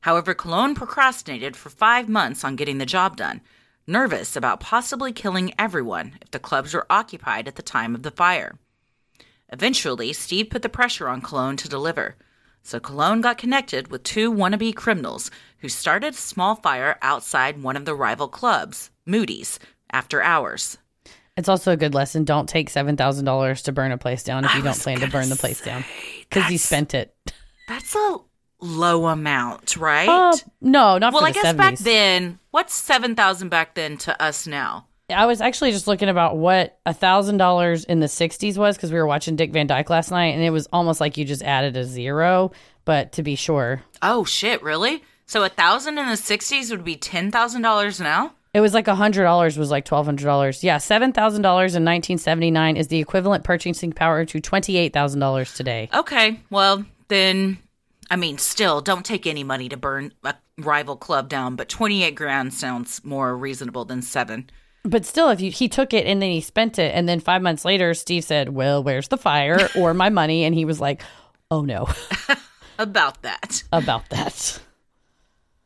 However, Colon procrastinated for five months on getting the job done, nervous about possibly killing everyone if the clubs were occupied at the time of the fire. Eventually, Steve put the pressure on Colon to deliver, so Colon got connected with two wannabe criminals who started a small fire outside one of the rival clubs, Moody's, after hours. It's also a good lesson. Don't take seven thousand dollars to burn a place down if you don't plan to burn the place down because you spent it. That's a low amount, right? Oh no, not well, I guess 70s. back then, what's seven thousand back then to us now? I was actually just looking about what a thousand dollars in the '60s was because we were watching Dick Van Dyke last night, and it was almost like you just added a zero. But to be sure, Oh shit, really? So a thousand in the sixties would be ten thousand dollars now? it was like a hundred dollars was like twelve hundred dollars. Yeah, seven thousand dollars in 1979 is the equivalent purchasing power to twenty eight thousand dollars today. Okay, well then I mean, still, don't take any money to burn a rival club down, but 28 grand sounds more reasonable than seven. But still, if you, he took it and then he spent it, and then five months later, Steve said, "Well, where's the fire or my money?" And he was like, "Oh no, About that. about that."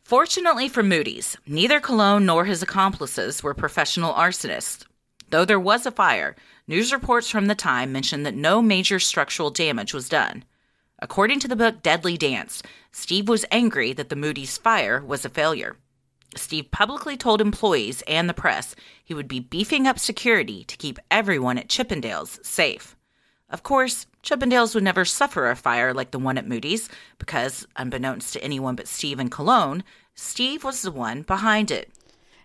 Fortunately for Moody's, neither Colon nor his accomplices were professional arsonists. Though there was a fire, news reports from the time mentioned that no major structural damage was done. According to the book Deadly Dance, Steve was angry that the Moody's fire was a failure. Steve publicly told employees and the press he would be beefing up security to keep everyone at Chippendales safe. Of course, Chippendales would never suffer a fire like the one at Moody's because, unbeknownst to anyone but Steve and Colon, Steve was the one behind it.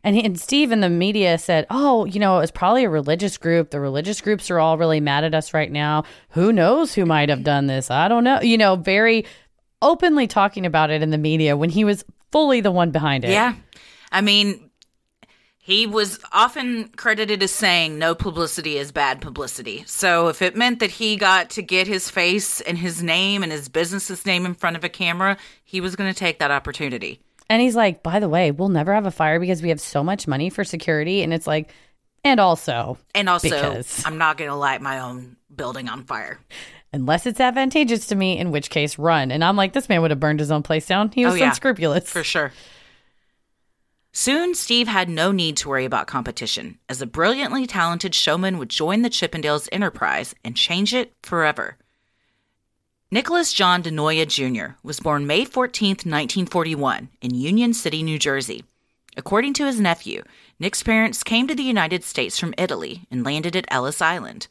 And, he, and Steve in the media said, "Oh, you know, it was probably a religious group. The religious groups are all really mad at us right now. Who knows who might have done this? I don't know. You know, very openly talking about it in the media when he was fully the one behind it. Yeah. I mean, he was often credited as saying no publicity is bad publicity. So if it meant that he got to get his face and his name and his business's name in front of a camera, he was going to take that opportunity. And he's like, by the way, we'll never have a fire because we have so much money for security. And it's like, and also, And also, Because- I'm not going to light my own building on fire. unless it's advantageous to me, in which case, run. And I'm like, this man would have burned his own place down. He was Oh, yeah. unscrupulous. For sure. Soon, Steve had no need to worry about competition, as a brilliantly talented showman would join the Chippendales enterprise and change it forever. Nicholas John DeNoia Jr. was born May 14, 1941, in Union City, New Jersey. According to his nephew, Nick's parents came to the United States from Italy and landed at Ellis Island.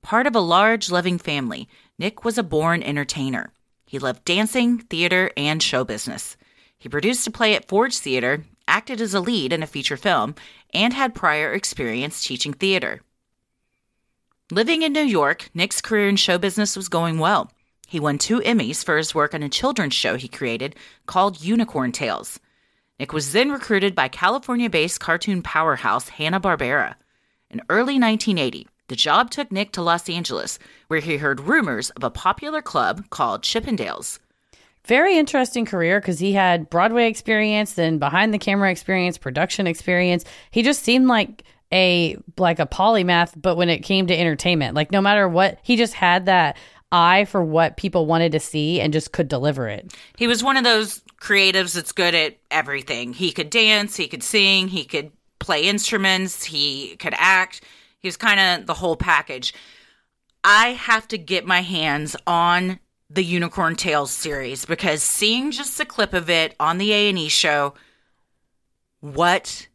Part of a large, loving family, Nick was a born entertainer. He loved dancing, theater, and show business. He produced a play at Forge Theater, acted as a lead in a feature film, and had prior experience teaching theater. Living in New York, Nick's career in show business was going well. He won two Emmys for his work on a children's show he created called Unicorn Tales. Nick was then recruited by California based cartoon powerhouse Hanna-Barbera. In early 1980, the job took Nick to Los Angeles, where he heard rumors of a popular club called Chippendales. Very interesting career because he had Broadway experience, then behind the camera experience, production experience. He just seemed like a like a polymath, but when it came to entertainment, like no matter what, he just had that eye for what people wanted to see and just could deliver it. He was one of those creatives that's good at everything. He could dance, he could sing, he could play instruments, he could act. He was kind of the whole package. I have to get my hands on the Unicorn Tales series because seeing just a clip of it on the A&E show, what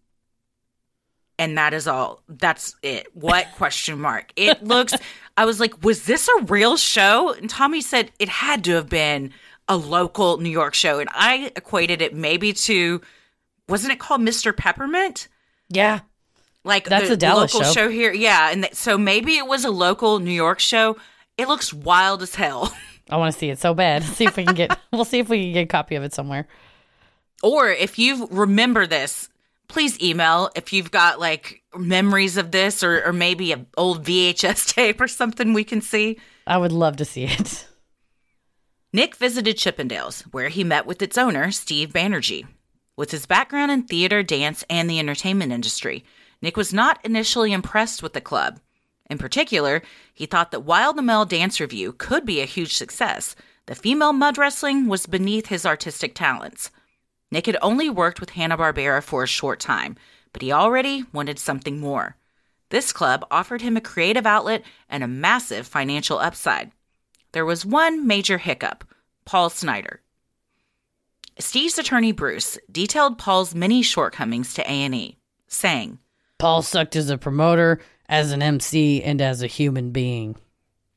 and that is all. That's it. What question mark? It looks I was like, was this a real show? And Tommy said it had to have been a local New York show. And I equated it maybe to wasn't it called Mr. Peppermint? Yeah. Like That's the a Dallas local show. here. Yeah, and th- so maybe it was a local New York show. It looks wild as hell. I want to see it so bad. See if we can get we'll see if we can get a copy of it somewhere. or if you remember this, please email if you've got like memories of this or, or maybe an old VHS tape or something we can see. I would love to see it. Nick visited Chippendales, where he met with its owner, Steve Banerjee. With his background in theater, dance, and the entertainment industry, Nick was not initially impressed with the club. In particular, he thought that while the male dance revue could be a huge success, the female mud wrestling was beneath his artistic talents. Nick had only worked with Hanna-Barbera for a short time, but he already wanted something more. This club offered him a creative outlet and a massive financial upside. There was one major hiccup Paul Snider. Steve's attorney Bruce detailed Paul's many shortcomings to A&E, saying, Paul sucked as a promoter, as an MC, and as a human being.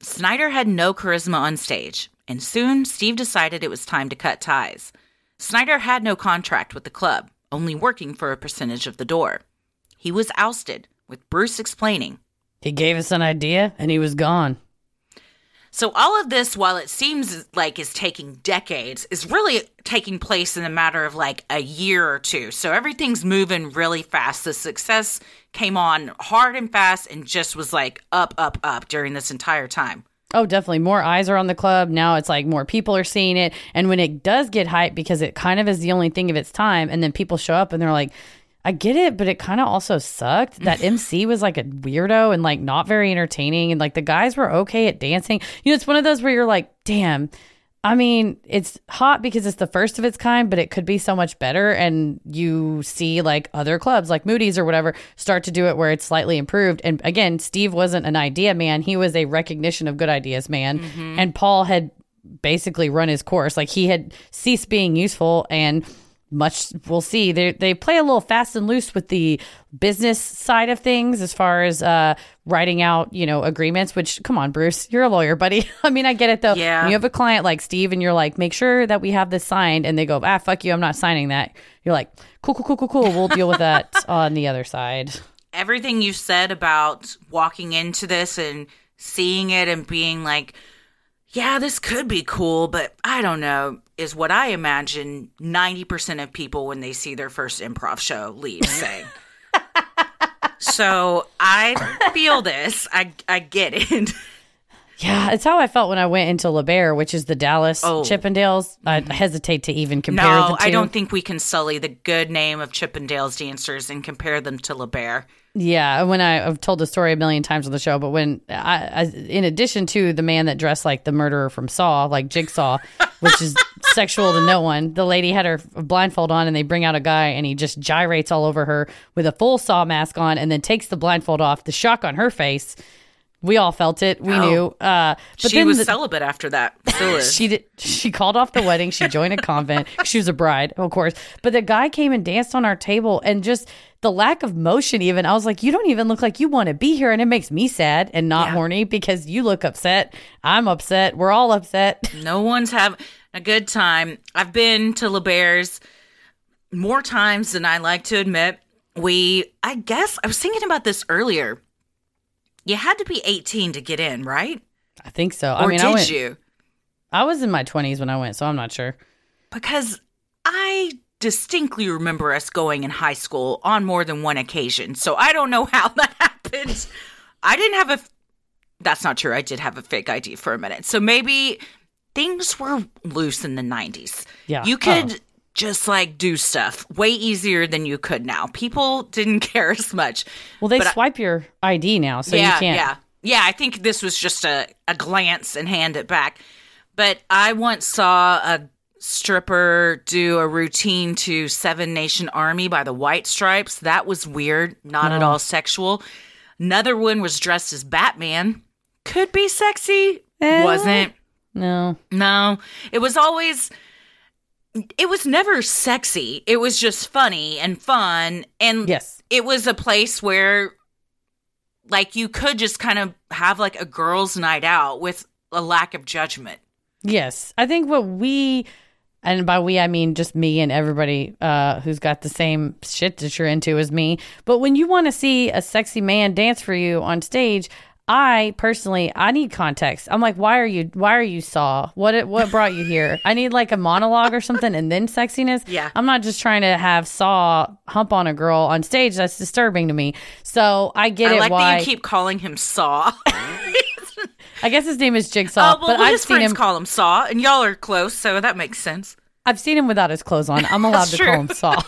Snider had no charisma on stage, and soon Steve decided it was time to cut ties. Snider had no contract with the club, only working for a percentage of the door. He was ousted, with Bruce explaining. He gave us an idea and he was gone. So, all of this, while it seems like is taking decades, is really taking place in a matter of like a year or two. So, everything's moving really fast. The success came on hard and fast and just was like up, up, up during this entire time. Oh, definitely. More eyes are on the club. Now it's like more people are seeing it. And when it does get hype, because it kind of is the only thing of its time, and then people show up and they're like, I get it, but it kind of also sucked. That MC was like a weirdo and like not very entertaining. And like the guys were okay at dancing. You know, it's one of those where you're like, damn. I mean, it's hot because it's the first of its kind, but it could be so much better. And you see like other clubs like Moody's or whatever start to do it where it's slightly improved. And again, Steve wasn't an idea man, he was a recognition of good ideas man. Mm-hmm. And Paul had basically run his course. Like he had ceased being useful and much we'll see. They they play a little fast and loose with the business side of things as far as uh writing out you know agreements which come on bruce you're a lawyer buddy. I mean i get it though. Yeah. when you have a client like steve and you're like make sure that we have this signed and they go ah fuck you i'm not signing that you're like cool cool cool cool cool. We'll deal with that on the other side. Everything you said about walking into this and seeing it and being like, yeah, this could be cool, but I don't know, is what I imagine 90% of people when they see their first improv show leave saying. so I feel this. I, I get it. yeah it's how i felt when i went into la Bare, which is the dallas Oh. chippendales i mm-hmm. hesitate to even compare No, the two I don't think we can sully the good name of Chippendales dancers and compare them to La Bare. Yeah, when I, I've told the story a million times on the show, but when I, I, in addition to the man that dressed like the murderer from Saw, like Jigsaw, which is sexual to no one, the lady had her blindfold on, and they bring out a guy, and he just gyrates all over her with a full Saw mask on, and then takes the blindfold off. The shock on her face, we all felt it. We knew. Uh, but she then was the- celibate after that. She did. She called off the wedding. She joined a convent. She was a bride, of course. But the guy came and danced on our table, and just the lack of motion. Even I was like, "You don't even look like you want to be here," and it makes me sad and not Yeah. horny because you look upset. I'm upset. We're all upset. No one's having a good time. I've been to La Bare's more times than I like to admit. We, I guess, I was thinking about this earlier. You had to be 18 to get in, right? I think so. Or I mean, did I went. you? I was in my 20s when I went, so I'm not sure. Because I distinctly remember us going in high school on more than one occasion. So I don't know how that happened. I didn't have a. That's not true. I did have a fake ID for a minute. So maybe things were loose in the 90s. Yeah. You could Oh. just like do stuff way easier than you could now. People didn't care as much. Well, they But I- swipe your ID now, so yeah, you can't. yeah. Yeah, I think this was just a, a glance and hand it back. But I once saw a stripper do a routine to Seven Nation Army by the White Stripes. That was weird, not at all sexual. Another one was dressed as Batman. Could be sexy. Eh. Wasn't. No. No, it was always. It was never sexy. It was just funny and fun. And Yes. it was a place where, like, you could just kind of have like a girls' night out with a lack of judgment. Yes. I think what we and by we I mean just me and everybody uh, who's got the same shit that you're into as me. But when you want to see a sexy man dance for you on stage, I personally I need context. I'm like, why are you why are you saw? What what brought you here? I need like a monologue or something and then sexiness. Yeah. I'm not just trying to have saw hump on a girl on stage. That's disturbing to me. So I get I it like why that you keep calling him Saw. I guess his name is Jigsaw, oh, well, but I've his seen friends him call him Saw, and y'all are close, so that makes sense. I've seen him without his clothes on. I'm allowed to true. call him Saw.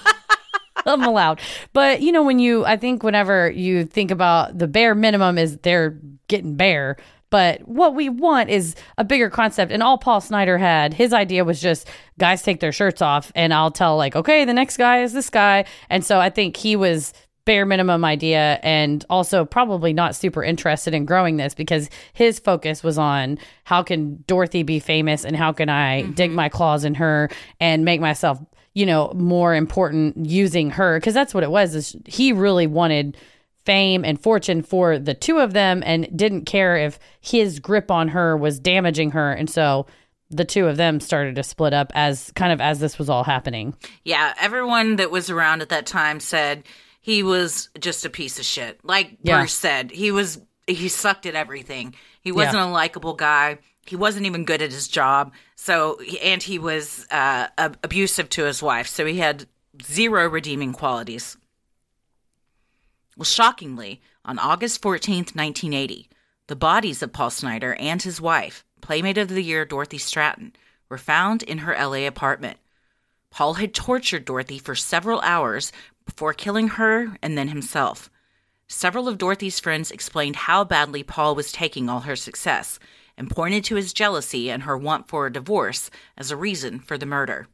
I'm allowed. But you know, when you, I think whenever you think about the bare minimum is they're getting bare. But what we want is a bigger concept. And all Paul Snider had, his idea was just guys take their shirts off and I'll tell, like, okay, the next guy is this guy. And so I think he was bare minimum idea and also probably not super interested in growing this because his focus was on how can Dorothy be famous and how can I dig mm-hmm. my claws in her and make myself you know more important using her because that's what it was is he really wanted fame and fortune for the two of them and didn't care if his grip on her was damaging her and so the two of them started to split up as kind of as this was all happening Yeah, everyone that was around at that time said he was just a piece of shit. Like Yeah. Bruce said, he was he sucked at everything. He wasn't a likable guy. He wasn't even good at his job. So and he was uh, ab- abusive to his wife. So he had zero redeeming qualities. Well, shockingly, on August 14th, 1980, The bodies of Paul Snider and his wife, Playmate of the Year Dorothy Stratten, were found in her LA apartment. Paul had tortured Dorothy for several hours before killing her and then himself. Several of Dorothy's friends explained how badly Paul was taking all her success and pointed to his jealousy and her want for a divorce as a reason for the murder.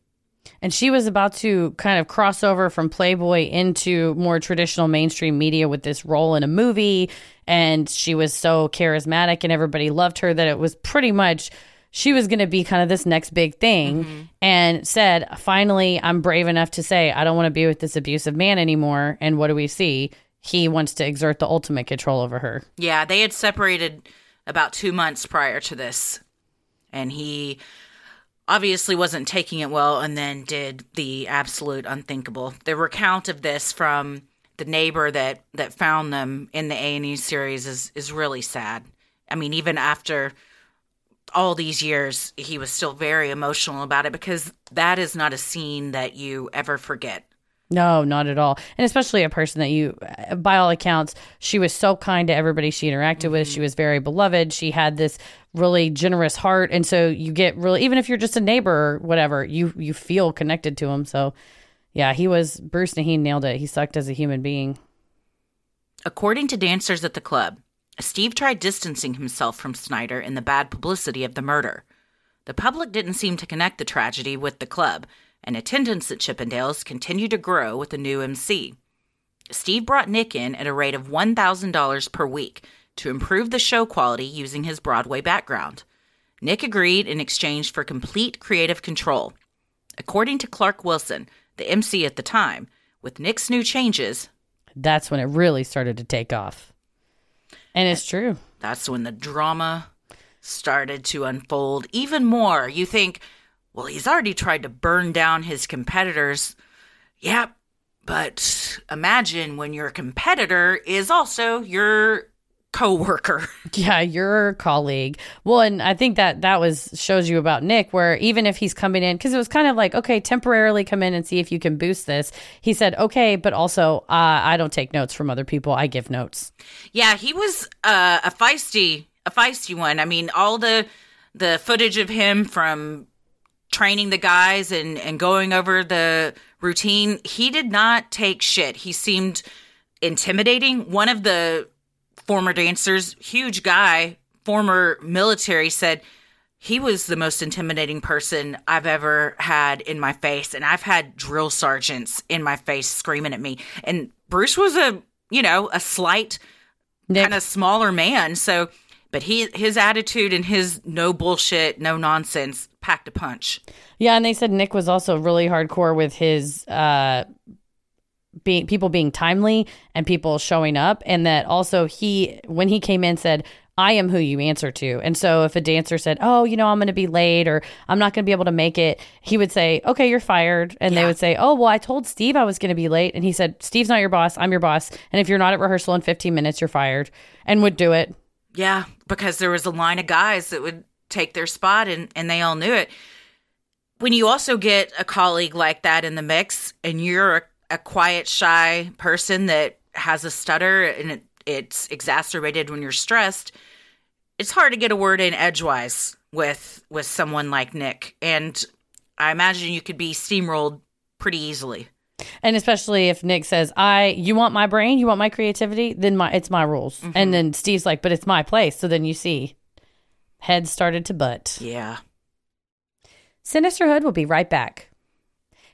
And she was about to kind of cross over from Playboy into more traditional mainstream media with this role in a movie. And she was so charismatic and everybody loved her that it was pretty much she was going to be kind of this next big thing mm-hmm. and said, finally, I'm brave enough to say, I don't want to be with this abusive man anymore. And what do we see? He wants to exert the ultimate control over her. Yeah, they had separated about two months prior to this. And he obviously wasn't taking it well and then did the absolute unthinkable. The recount of this from the neighbor that, that found them in the A&E series is, is really sad. I mean, even after all these years, he was still very emotional about it because that is not a scene that you ever forget. No, not at all. And especially a person that you, by all accounts, she was so kind to everybody she interacted mm-hmm. with. She was very beloved. She had this really generous heart. And so you get really, even if you're just a neighbor or whatever, you, you feel connected to him. So yeah, he was, Bruce Nahin nailed it. He sucked as a human being. According to dancers at the club, Steve tried distancing himself from Snider in the bad publicity of the murder. The public didn't seem to connect the tragedy with the club, and attendance at Chippendales continued to grow with the new MC. Steve brought Nick in at a rate of $1,000 per week to improve the show quality using his Broadway background. Nick agreed in exchange for complete creative control. According to Clark Wilson, the MC at the time, with Nick's new changes, that's when it really started to take off. And it's true. That's when the drama started to unfold even more. You think, well, he's already tried to burn down his competitors. Yep. But imagine when your competitor is also your coworker. Yeah, your colleague. Well, and I think that that was shows you about Nick where even if he's coming in cuz it was kind of like, okay, temporarily come in and see if you can boost this. He said, "Okay, but also uh, I don't take notes from other people. I give notes." Yeah, he was uh, a feisty a feisty one. I mean, all the the footage of him from training the guys and and going over the routine, he did not take shit. He seemed intimidating. One of the former dancers, huge guy, former military, said he was the most intimidating person I've ever had in my face. And I've had drill sergeants in my face screaming at me. And Bruce was a, you know, a slight, kind of smaller man. So, but he, his attitude and his no bullshit, no nonsense packed a punch. Yeah. And they said Nick was also really hardcore with his, uh, being people being timely and people showing up and that also he when he came in said I am who you answer to. And so if a dancer said, "Oh, you know, I'm going to be late or I'm not going to be able to make it," he would say, "Okay, you're fired." And yeah. they would say, "Oh, well, I told Steve I was going to be late." And he said, "Steve's not your boss. I'm your boss. And if you're not at rehearsal in 15 minutes, you're fired." And would do it. Yeah, because there was a line of guys that would take their spot and and they all knew it. When you also get a colleague like that in the mix and you're a a quiet, shy person that has a stutter and it, it's exacerbated when you're stressed, it's hard to get a word in edgewise with with someone like Nick. And I imagine you could be steamrolled pretty easily. And especially if Nick says, "I, you want my brain, you want my creativity, then my it's my rules." Mm-hmm. And then Steve's like, "But it's my place." So then you see, heads started to butt. Yeah. Sinisterhood will be right back.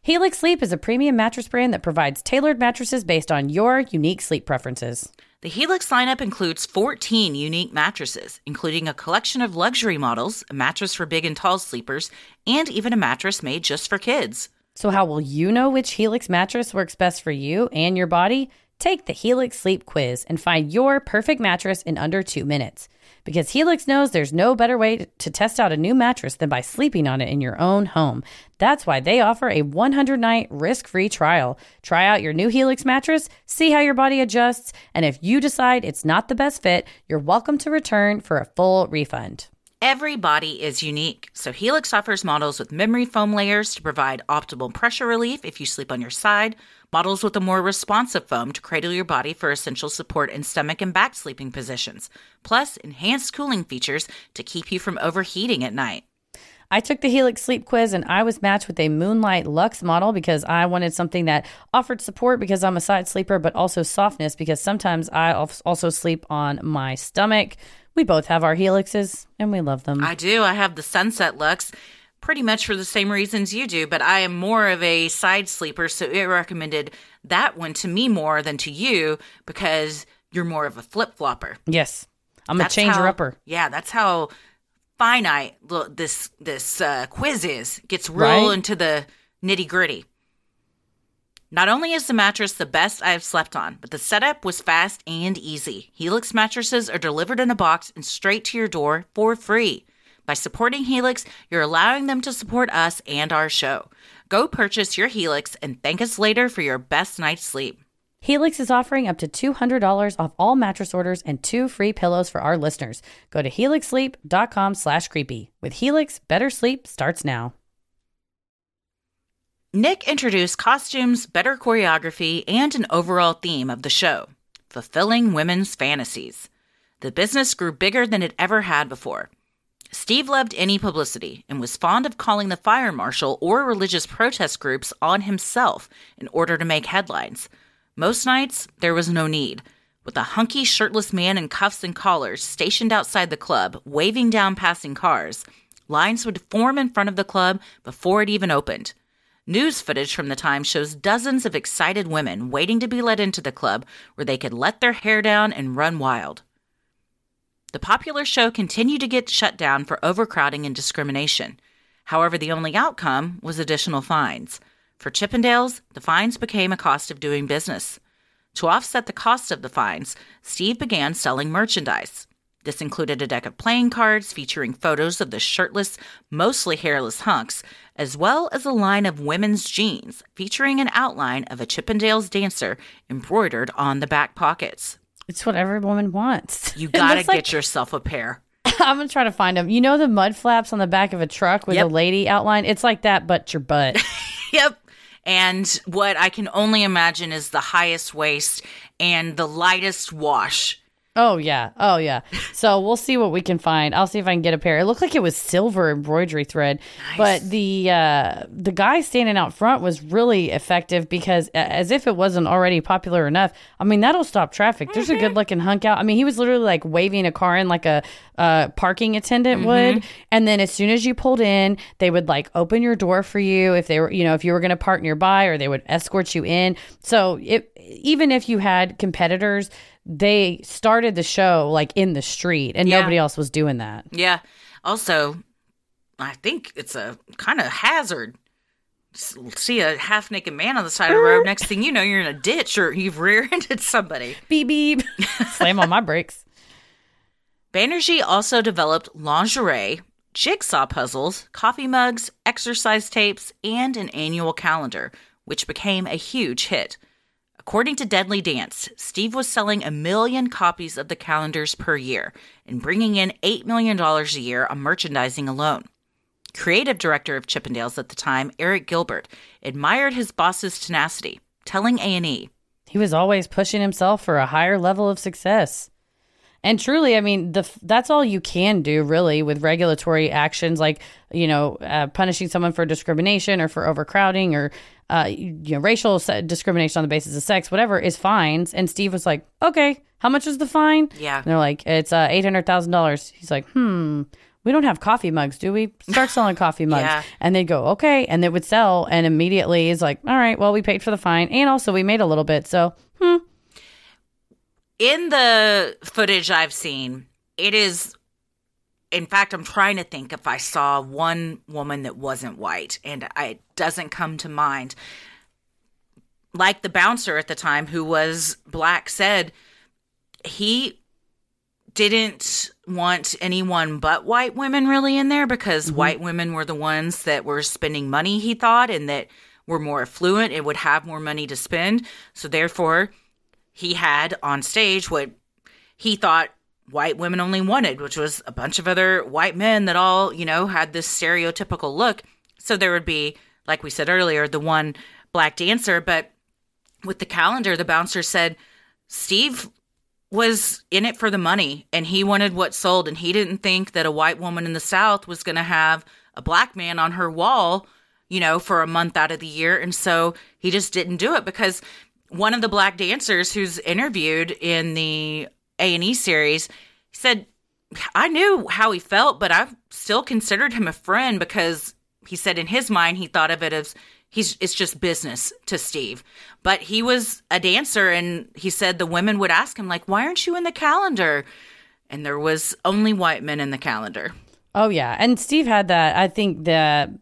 Helix Sleep is a premium mattress brand that provides tailored mattresses based on your unique sleep preferences. The Helix lineup includes 14 unique mattresses, including a collection of luxury models, a mattress for big and tall sleepers, and even a mattress made just for kids. So, how will you know which Helix mattress works best for you and your body? Take the Helix Sleep Quiz and find your perfect mattress in under two minutes because Helix knows there's no better way to test out a new mattress than by sleeping on it in your own home. That's why they offer a 100 night risk free trial. Try out your new Helix mattress, see how your body adjusts, and if you decide it's not the best fit, you're welcome to return for a full refund. Every body is unique, so Helix offers models with memory foam layers to provide optimal pressure relief if you sleep on your side, models with a more responsive foam to cradle your body for essential support in stomach and back sleeping positions, plus enhanced cooling features to keep you from overheating at night. I took the Helix sleep quiz and I was matched with a Moonlight Luxe model because I wanted something that offered support because I'm a side sleeper, but also softness because sometimes I also sleep on my stomach. We both have our Helixes and we love them. I do. I have the Sunset Luxe pretty much for the same reasons you do, but I am more of a side sleeper, so it recommended that one to me more than to you because you're more of a flip flopper. Yes. I'm a changer upper. Yeah, that's how finite this this uh, quiz is. Gets real right? into the nitty gritty. Not only is the mattress the best I have slept on, but the setup was fast and easy. Helix mattresses are delivered in a box and straight to your door for free. By supporting Helix, you're allowing them to support us and our show. Go purchase your Helix and thank us later for your best night's sleep. Helix is offering up to $200 off all mattress orders and two free pillows for our listeners. Go to helixsleep.com slash creepy. With Helix, better sleep starts now. Nick introduced costumes, better choreography, and an overall theme of the show fulfilling women's fantasies. The business grew bigger than it ever had before. Steve loved any publicity and was fond of calling the fire marshal or religious protest groups on himself in order to make headlines. Most nights, there was no need. With a hunky, shirtless man in cuffs and collars stationed outside the club, waving down passing cars, lines would form in front of the club before it even opened. News footage from the time shows dozens of excited women waiting to be let into the club where they could let their hair down and run wild. The popular show continued to get shut down for overcrowding and discrimination. However, the only outcome was additional fines. For Chippendales, the fines became a cost of doing business. To offset the cost of the fines, Steve began selling merchandise. This included a deck of playing cards featuring photos of the shirtless, mostly hairless hunks, as well as a line of women's jeans featuring an outline of a Chippendales dancer embroidered on the back pockets. It's what every woman wants. You gotta get like, yourself a pair. I'm gonna try to find them. You know the mud flaps on the back of a truck with yep. a lady outline? It's like that, but your butt. yep. And what I can only imagine is the highest waist and the lightest wash Oh yeah. Oh yeah. So we'll see what we can find. I'll see if I can get a pair. It looked like it was silver embroidery thread, nice. but the uh, the guy standing out front was really effective because as if it wasn't already popular enough. I mean, that'll stop traffic. There's mm-hmm. a good looking hunk out. I mean, he was literally like waving a car in like a uh, parking attendant mm-hmm. would, and then as soon as you pulled in, they would like open your door for you if they were, you know, if you were going to park nearby, or they would escort you in. So it even if you had competitors they started the show like in the street and yeah. nobody else was doing that. Yeah. Also, I think it's a kind of hazard. See a half naked man on the side of the road. Next thing you know, you're in a ditch or you've rear ended somebody. Beep beep. Slam on my brakes. Banerjee also developed lingerie, jigsaw puzzles, coffee mugs, exercise tapes, and an annual calendar, which became a huge hit. According to Deadly Dance, Steve was selling a million copies of the calendars per year and bringing in $8 million a year on merchandising alone. Creative director of Chippendales at the time, Eric Gilbert, admired his boss's tenacity, telling A&E, "He was always pushing himself for a higher level of success." And truly, I mean, the that's all you can do really with regulatory actions like, you know, uh, punishing someone for discrimination or for overcrowding or uh, you know, racial discrimination on the basis of sex, whatever, is fines. And Steve was like, okay, how much is the fine? Yeah. And they're like, it's uh, $800,000. He's like, hmm, we don't have coffee mugs, do we? Start selling coffee mugs. yeah. And they'd go, okay. And they would sell. And immediately is like, all right, well, we paid for the fine. And also we made a little bit. So, hmm. In the footage I've seen, it is in fact, I'm trying to think if I saw one woman that wasn't white, and it doesn't come to mind. Like the bouncer at the time, who was black, said he didn't want anyone but white women really in there because mm-hmm. white women were the ones that were spending money, he thought, and that were more affluent and would have more money to spend. So, therefore, he had on stage what he thought white women only wanted, which was a bunch of other white men that all, you know, had this stereotypical look. So there would be, like we said earlier, the one black dancer. But with the calendar, the bouncer said Steve was in it for the money and he wanted what sold. And he didn't think that a white woman in the South was going to have a black man on her wall, you know, for a month out of the year. And so he just didn't do it because one of the black dancers who's interviewed in the A&E series said, I knew how he felt, but I still considered him a friend because he said in his mind he thought of it as he's it's just business to Steve. But he was a dancer and he said the women would ask him like, "Why aren't you in the calendar?" And there was only white men in the calendar. Oh yeah, and Steve had that. I think the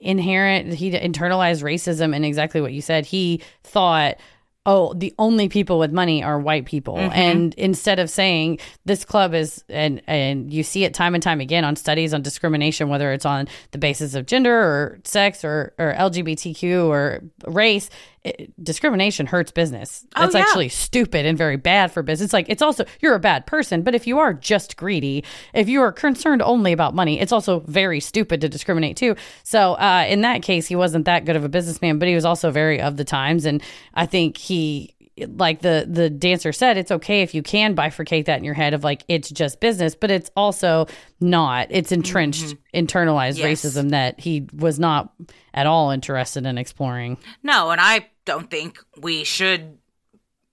inherent he internalized racism and exactly what you said. He thought oh, the only people with money are white people. Mm-hmm. And instead of saying this club is, and, and you see it time and time again on studies on discrimination, whether it's on the basis of gender or sex or, or LGBTQ or race, it, discrimination hurts business. That's oh, yeah. actually stupid and very bad for business. Like it's also you're a bad person, but if you are just greedy, if you are concerned only about money, it's also very stupid to discriminate too. So uh, in that case, he wasn't that good of a businessman, but he was also very of the times, and I think he like the the dancer said it's okay if you can bifurcate that in your head of like it's just business but it's also not it's entrenched mm-hmm. internalized yes. racism that he was not at all interested in exploring. No and i don't think we should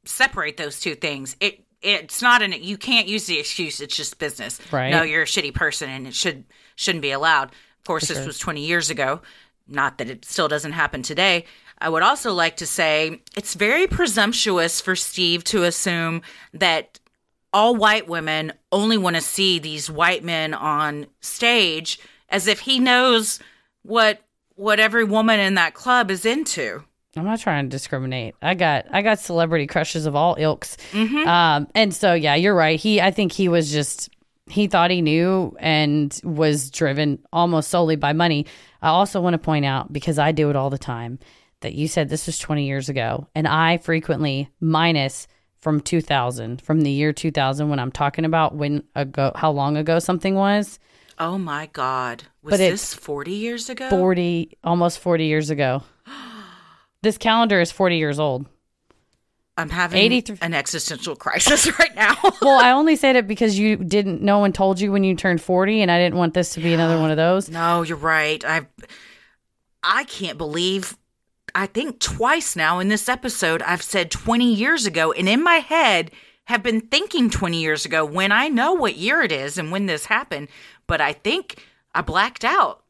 separate those two things. It it's not an you can't use the excuse it's just business. Right. No you're a shitty person and it should shouldn't be allowed. Of course For this sure. was 20 years ago. Not that it still doesn't happen today. I would also like to say it's very presumptuous for Steve to assume that all white women only want to see these white men on stage as if he knows what what every woman in that club is into. I'm not trying to discriminate. I got I got celebrity crushes of all ilks. Mm-hmm. Um, and so yeah, you're right. He I think he was just he thought he knew and was driven almost solely by money. I also want to point out because I do it all the time that you said this was 20 years ago, and I frequently minus from 2000, from the year 2000 when I'm talking about when ago, how long ago something was. Oh my God. Was but this 40 years ago? 40, almost 40 years ago. this calendar is 40 years old. I'm having 83- an existential crisis right now. well, I only said it because you didn't, no one told you when you turned 40, and I didn't want this to be another one of those. No, you're right. I I can't believe I think twice now in this episode, I've said 20 years ago, and in my head, have been thinking 20 years ago when I know what year it is and when this happened, but I think I blacked out.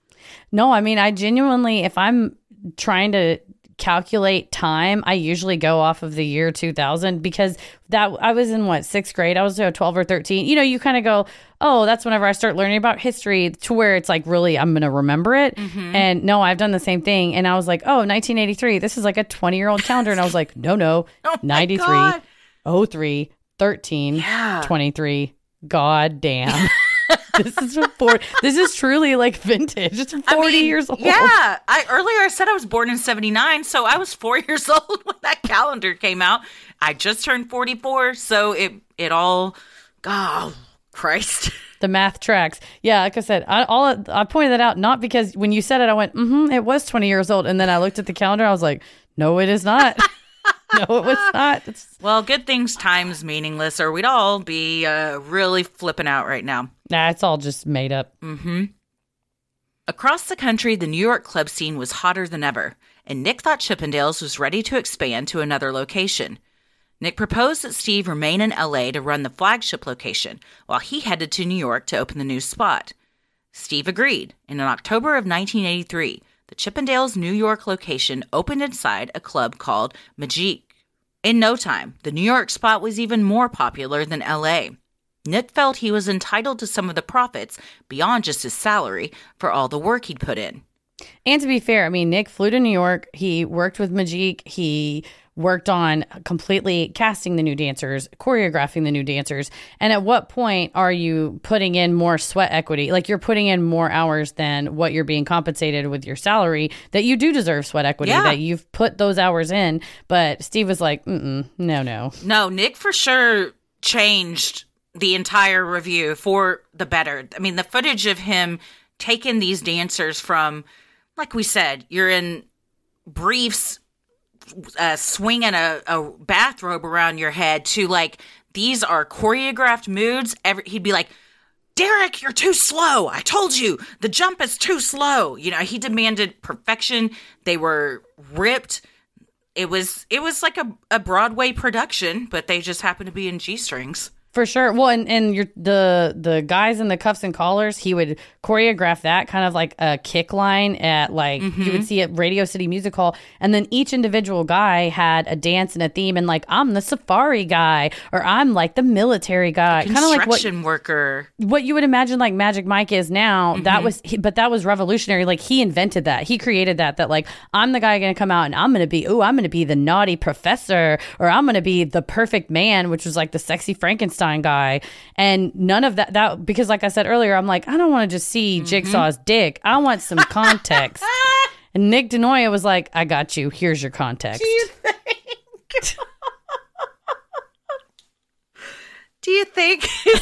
No, I mean, I genuinely, if I'm trying to calculate time, I usually go off of the year 2000 because that I was in what sixth grade. I was 12 or 13. You know, you kind of go, oh, that's whenever I start learning about history to where it's like really I'm going to remember it. Mm-hmm. And no, I've done the same thing. And I was like, oh, 1983. This is like a 20 year old calendar. And I was like, no, no, oh 93, 03, 13, yeah. 23. God damn. this is four. This is truly like vintage. It's forty I mean, years old. Yeah, I earlier I said I was born in seventy nine, so I was four years old when that calendar came out. I just turned forty four, so it it all. Oh Christ. The math tracks. Yeah, like I said, I all I pointed that out not because when you said it, I went, mm-hmm, it was twenty years old, and then I looked at the calendar, I was like, no, it is not. no, it was not. It's... Well, good things time's meaningless, or we'd all be uh, really flipping out right now. Nah, it's all just made up. Mm-hmm. Across the country, the New York club scene was hotter than ever, and Nick thought Chippendales was ready to expand to another location. Nick proposed that Steve remain in LA to run the flagship location, while he headed to New York to open the new spot. Steve agreed, and in October of 1983, the Chippendales New York location opened inside a club called Majik. In no time, the New York spot was even more popular than LA. Nick felt he was entitled to some of the profits beyond just his salary for all the work he'd put in. And to be fair, I mean, Nick flew to New York. He worked with Majik. He worked on completely casting the new dancers, choreographing the new dancers. And at what point are you putting in more sweat equity? Like you're putting in more hours than what you're being compensated with your salary that you do deserve sweat equity, yeah. that you've put those hours in. But Steve was like, no, no. No, Nick for sure changed the entire revue for the better. I mean, the footage of him taking these dancers from, like we said, you're in briefs, uh, swinging a, a bathrobe around your head to like these are choreographed moods. Every, he'd be like, Derek, you're too slow. I told you the jump is too slow. You know, he demanded perfection. They were ripped. It was it was like a, a Broadway production, but they just happened to be in G strings. For sure. Well, and, and your the the guys in the cuffs and collars, he would choreograph that kind of like a kick line at like you Mm-hmm. would see at Radio City Music Hall, and then each individual guy had a dance and a theme, and like I'm the safari guy, or I'm like the military guy, kind of like what Construction worker. what you would imagine like Magic Mike is now. Mm-hmm. That was, but that was revolutionary. Like he invented that. He created that. That like I'm the guy going to come out and I'm going to be, oh, I'm going to be the naughty professor, or I'm going to be the perfect man, which was like the sexy Frankenstein guy. And none of that. That because like I said earlier, I'm like I don't want to just see Mm-hmm. Jigsaw's dick. I want some context. and Nick Denoya was like, I got you. Here's your context. Do you think do you his,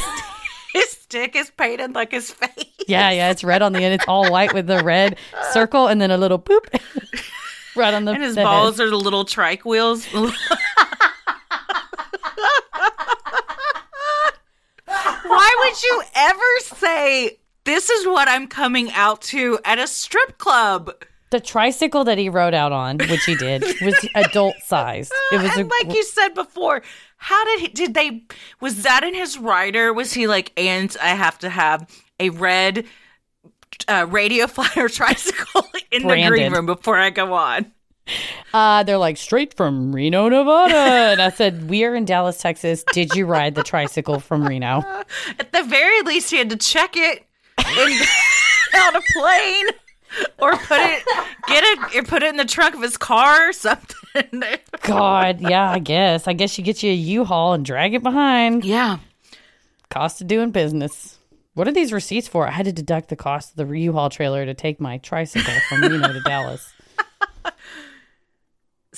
his dick is painted like his face? Yeah, yeah, it's red on the end. It's all white with the red circle and then a little boop right on the And his the head. balls are the little trike wheels. Why would you ever say this is what I'm coming out to at a strip club? The tricycle that he rode out on, which he did, was adult sized. It was and a, like you said before, how did he did they was that in his rider? Was he like, and I have to have a red uh, radio flyer tricycle in the green room before I go on? Uh, they're like straight from Reno, Nevada, and I said, "We are in Dallas, Texas. Did you ride the tricycle from Reno?" At the very least, he had to check it in, on a plane, or put it get it or put it in the trunk of his car or something. God, yeah, I guess. I guess you get you a U-Haul and drag it behind. yeah, Cost of doing business. What are these receipts for? I had to deduct the cost of the U-Haul trailer to take my tricycle from Reno to Dallas.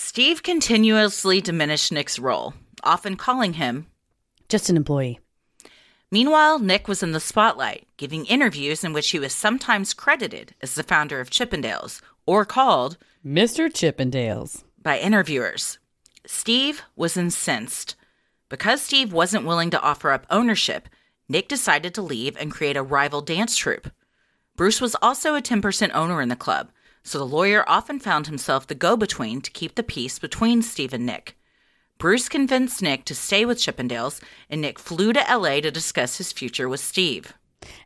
Steve continuously diminished Nick's role, often calling him Just an employee. Meanwhile, Nick was in the spotlight, giving interviews in which he was sometimes credited as the founder of Chippendales or called Mr. Chippendales. by interviewers. Steve was incensed. Because Steve wasn't willing to offer up ownership, Nick decided to leave and create a rival dance troupe. Bruce was also a 10% owner in the club, so the lawyer often found himself the go between to keep the peace between Steve and Nick. Bruce convinced Nick to stay with Chippendales, and Nick flew to LA to discuss his future with Steve.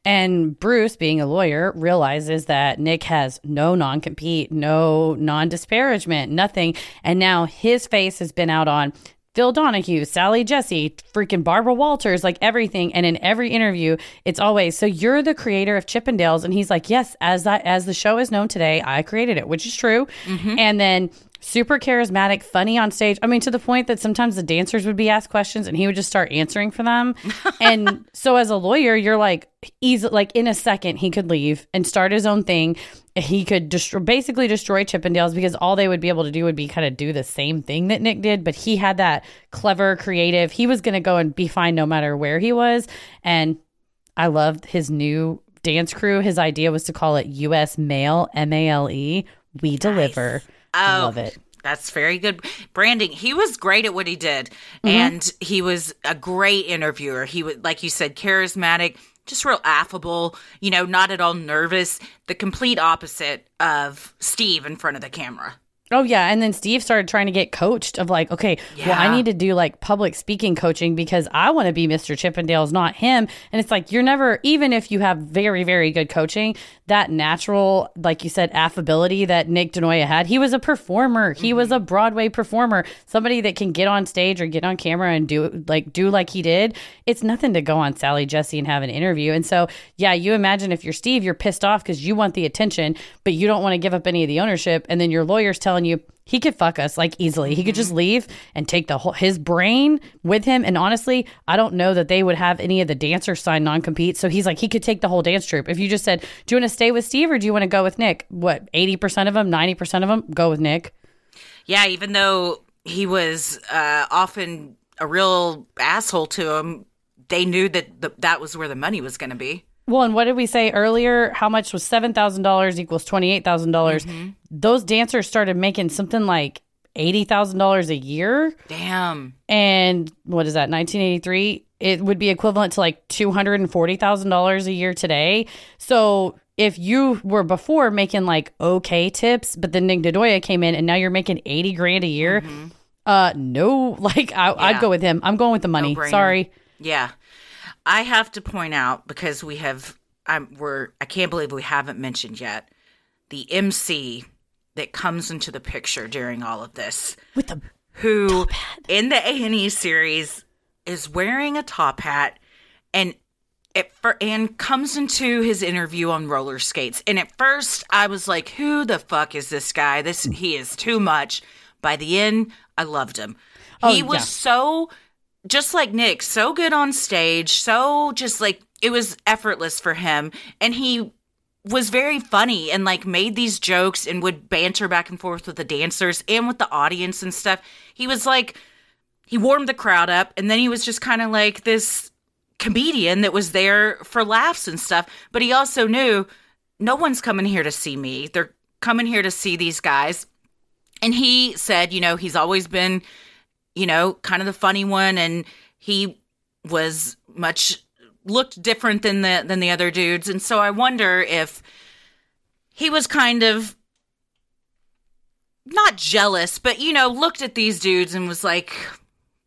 And Bruce, being a lawyer, realizes that Nick has no non compete, no non disparagement, nothing. And now his face has been out on Phil Donahue, Sally Jessy, freaking Barbara Walters, like everything. And in every interview, it's always, so you're the creator of Chippendales. And he's like, yes, as that, as the show is known today, I created it, which is true. Mm-hmm. And then super charismatic, funny on stage. I mean, to the point that sometimes the dancers would be asked questions and he would just start answering for them. and so as a lawyer, you're like, easy, like in a second, he could leave and start his own thing. He could destroy, basically destroy Chippendales because all they would be able to do would be kind of do the same thing that Nick did. But he had that clever, creative. He was going to go and be fine no matter where he was. And I loved his new dance crew. His idea was to call it U.S. Mail, M A L E. We deliver. I Oh, love it. That's very good branding. He was great at what he did, Mm-hmm. and he was a great interviewer. He was, like you said, charismatic, just real affable. You know, not at all nervous. The complete opposite of Steve in front of the camera. Oh yeah, and then Steve started trying to get coached of like, okay, well I need to do like public speaking coaching because I want to be Mr. Chippendales, not him. And it's like you're never even if you have very very good coaching, that natural like you said affability that Nick Denoya had. He was a performer. He was mm-hmm. a Broadway performer, somebody that can get on stage or get on camera and do like do like he did. It's nothing to go on Sally Jessy and have an interview. And so, yeah, you imagine if you're Steve, you're pissed off because you want the attention, but you don't want to give up any of the ownership, and then your lawyer's telling you he could fuck us like easily. He could just leave and take the whole his brain with him. And honestly, I don't know that they would have any of the dancers sign non compete. So he's like, he could take the whole dance troupe. If you just said, Do you want to stay with Steve or do you want to go with Nick? What, 80% of them, 90% of them go with Nick? Yeah, even though he was uh, often a real asshole to him, they knew that the, that was where the money was going to be. Well, and what did we say earlier? How much was seven thousand dollars equals twenty eight thousand dollars? Those dancers started making something like eighty thousand dollars a year, Damn. and what is that? Nineteen eighty three. It would be equivalent to like two hundred and forty thousand dollars a year today. So if you were before making like okay tips, but then Nick Denoya came in and now you're making eighty grand a year, uh, no, like I, Yeah. I'd go with him. I'm going with the money. No-brainer. Sorry. Yeah. I have to point out because we have I'm we're I can't believe we haven't mentioned yet the MC that comes into the picture during all of this. With the who in the A&E series is wearing a top hat and it fir- and comes into his interview on roller skates. And at first I was like who the fuck is this guy? This he is too much. By the end I loved him. He Oh, was yeah. so just like Nick so good on stage so just like it was effortless for him and he was very funny and like made these jokes and would banter back and forth with the dancers and with the audience and stuff. He was like he warmed the crowd up and then he was just kind of like this comedian that was there for laughs and stuff, but he also knew no one's coming here to see me. They're coming here to see these guys. And he said, you know, he's always been, you know, kind of the funny one and he was much looked different than the than the other dudes. And so I wonder if he was kind of not jealous, but you know, looked at these dudes and was like,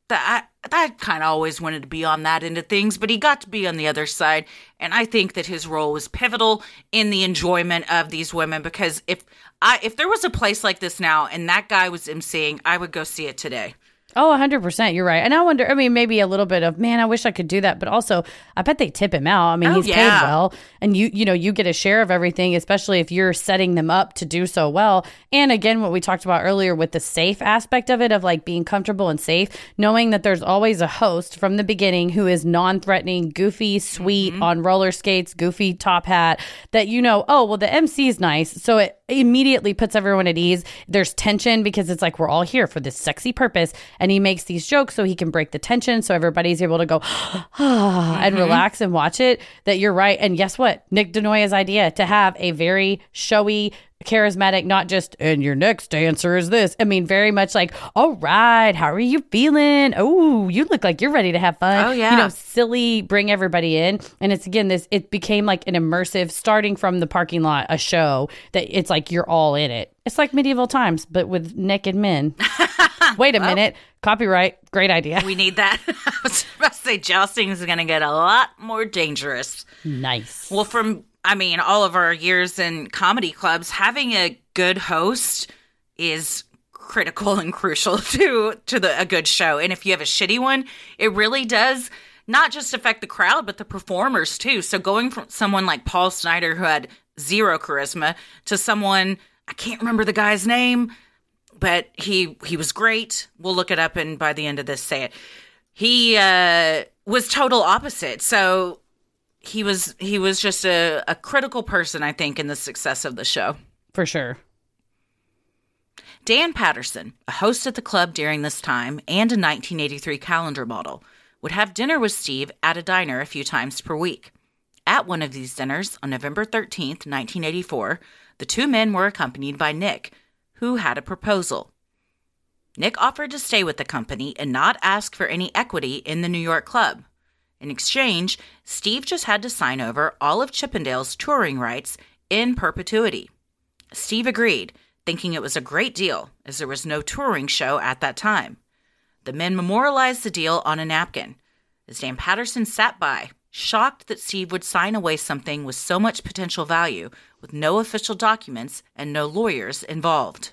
that I kind of always wanted to be on that end of things, but he got to be on the other side, and I think that his role was pivotal in the enjoyment of these women. Because if I if there was a place like this now and that guy was emceeing, I would go see it today. Oh, 100%. You're right. And I wonder, I mean, maybe a little bit of, man, I wish I could do that. But also, I bet they tip him out. I mean, Oh, he's yeah. paid well. And you, you know, you get a share of everything, especially if you're setting them up to do so well. And again, what we talked about earlier with the safe aspect of it, of like being comfortable and safe, knowing that there's always a host from the beginning who is non threatening, goofy, sweet, mm-hmm. on roller skates, goofy top hat, that you know, oh, well, the MC is nice. So it immediately puts everyone at ease. There's tension because it's like we're all here for this sexy purpose. And he makes these jokes so he can break the tension. So everybody's able to go ah, and relax and watch it. That you're right. And guess what? Nick Denoya's idea to have a very showy, charismatic, not just, and your next dancer is this. I mean, very much like, all right, how are you feeling? Oh, you look like you're ready to have fun. Oh, yeah. You know, silly, bring everybody in. And it's again, this, it became like an immersive, starting from the parking lot, a show that it's like you're all in it. It's like medieval times, but with naked men. Wait a minute. Copyright. Great idea. We need that. I was about to say jousting is going to get a lot more dangerous. Nice. Well, from I mean, all of our years in comedy clubs, having a good host is critical and crucial to to the a good show. And if you have a shitty one, it really does not just affect the crowd, but the performers too. So going from someone like Paul Snider who had zero charisma to someone I can't remember the guy's name, but he he was great. We'll look it up and by the end of this say it. He uh was total opposite. So he was he was just a, a critical person, I think, in the success of the show. For sure. Dan Patterson, a host at the club during this time and a 1983 calendar model, would have dinner with Steve at a diner a few times per week. At one of these dinners on November 13th, 1984, the two men were accompanied by Nick, who had a proposal. Nick offered to stay with the company and not ask for any equity in the New York club. In exchange, Steve just had to sign over all of Chippendale's touring rights in perpetuity. Steve agreed, thinking it was a great deal, as there was no touring show at that time. The men memorialized the deal on a napkin. As Dan Patterson sat by, shocked that Steve would sign away something with so much potential value, with no official documents and no lawyers involved.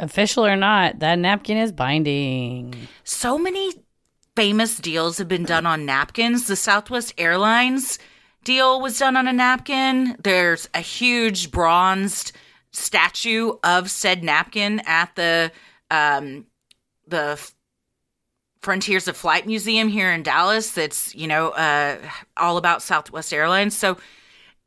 Official or not, that napkin is binding. so many famous deals have been done on napkins. The Southwest Airlines deal was done on a napkin. There's a huge bronzed statue of said napkin at the um, the Frontiers of Flight Museum here in Dallas. That's you know uh, all about Southwest Airlines. So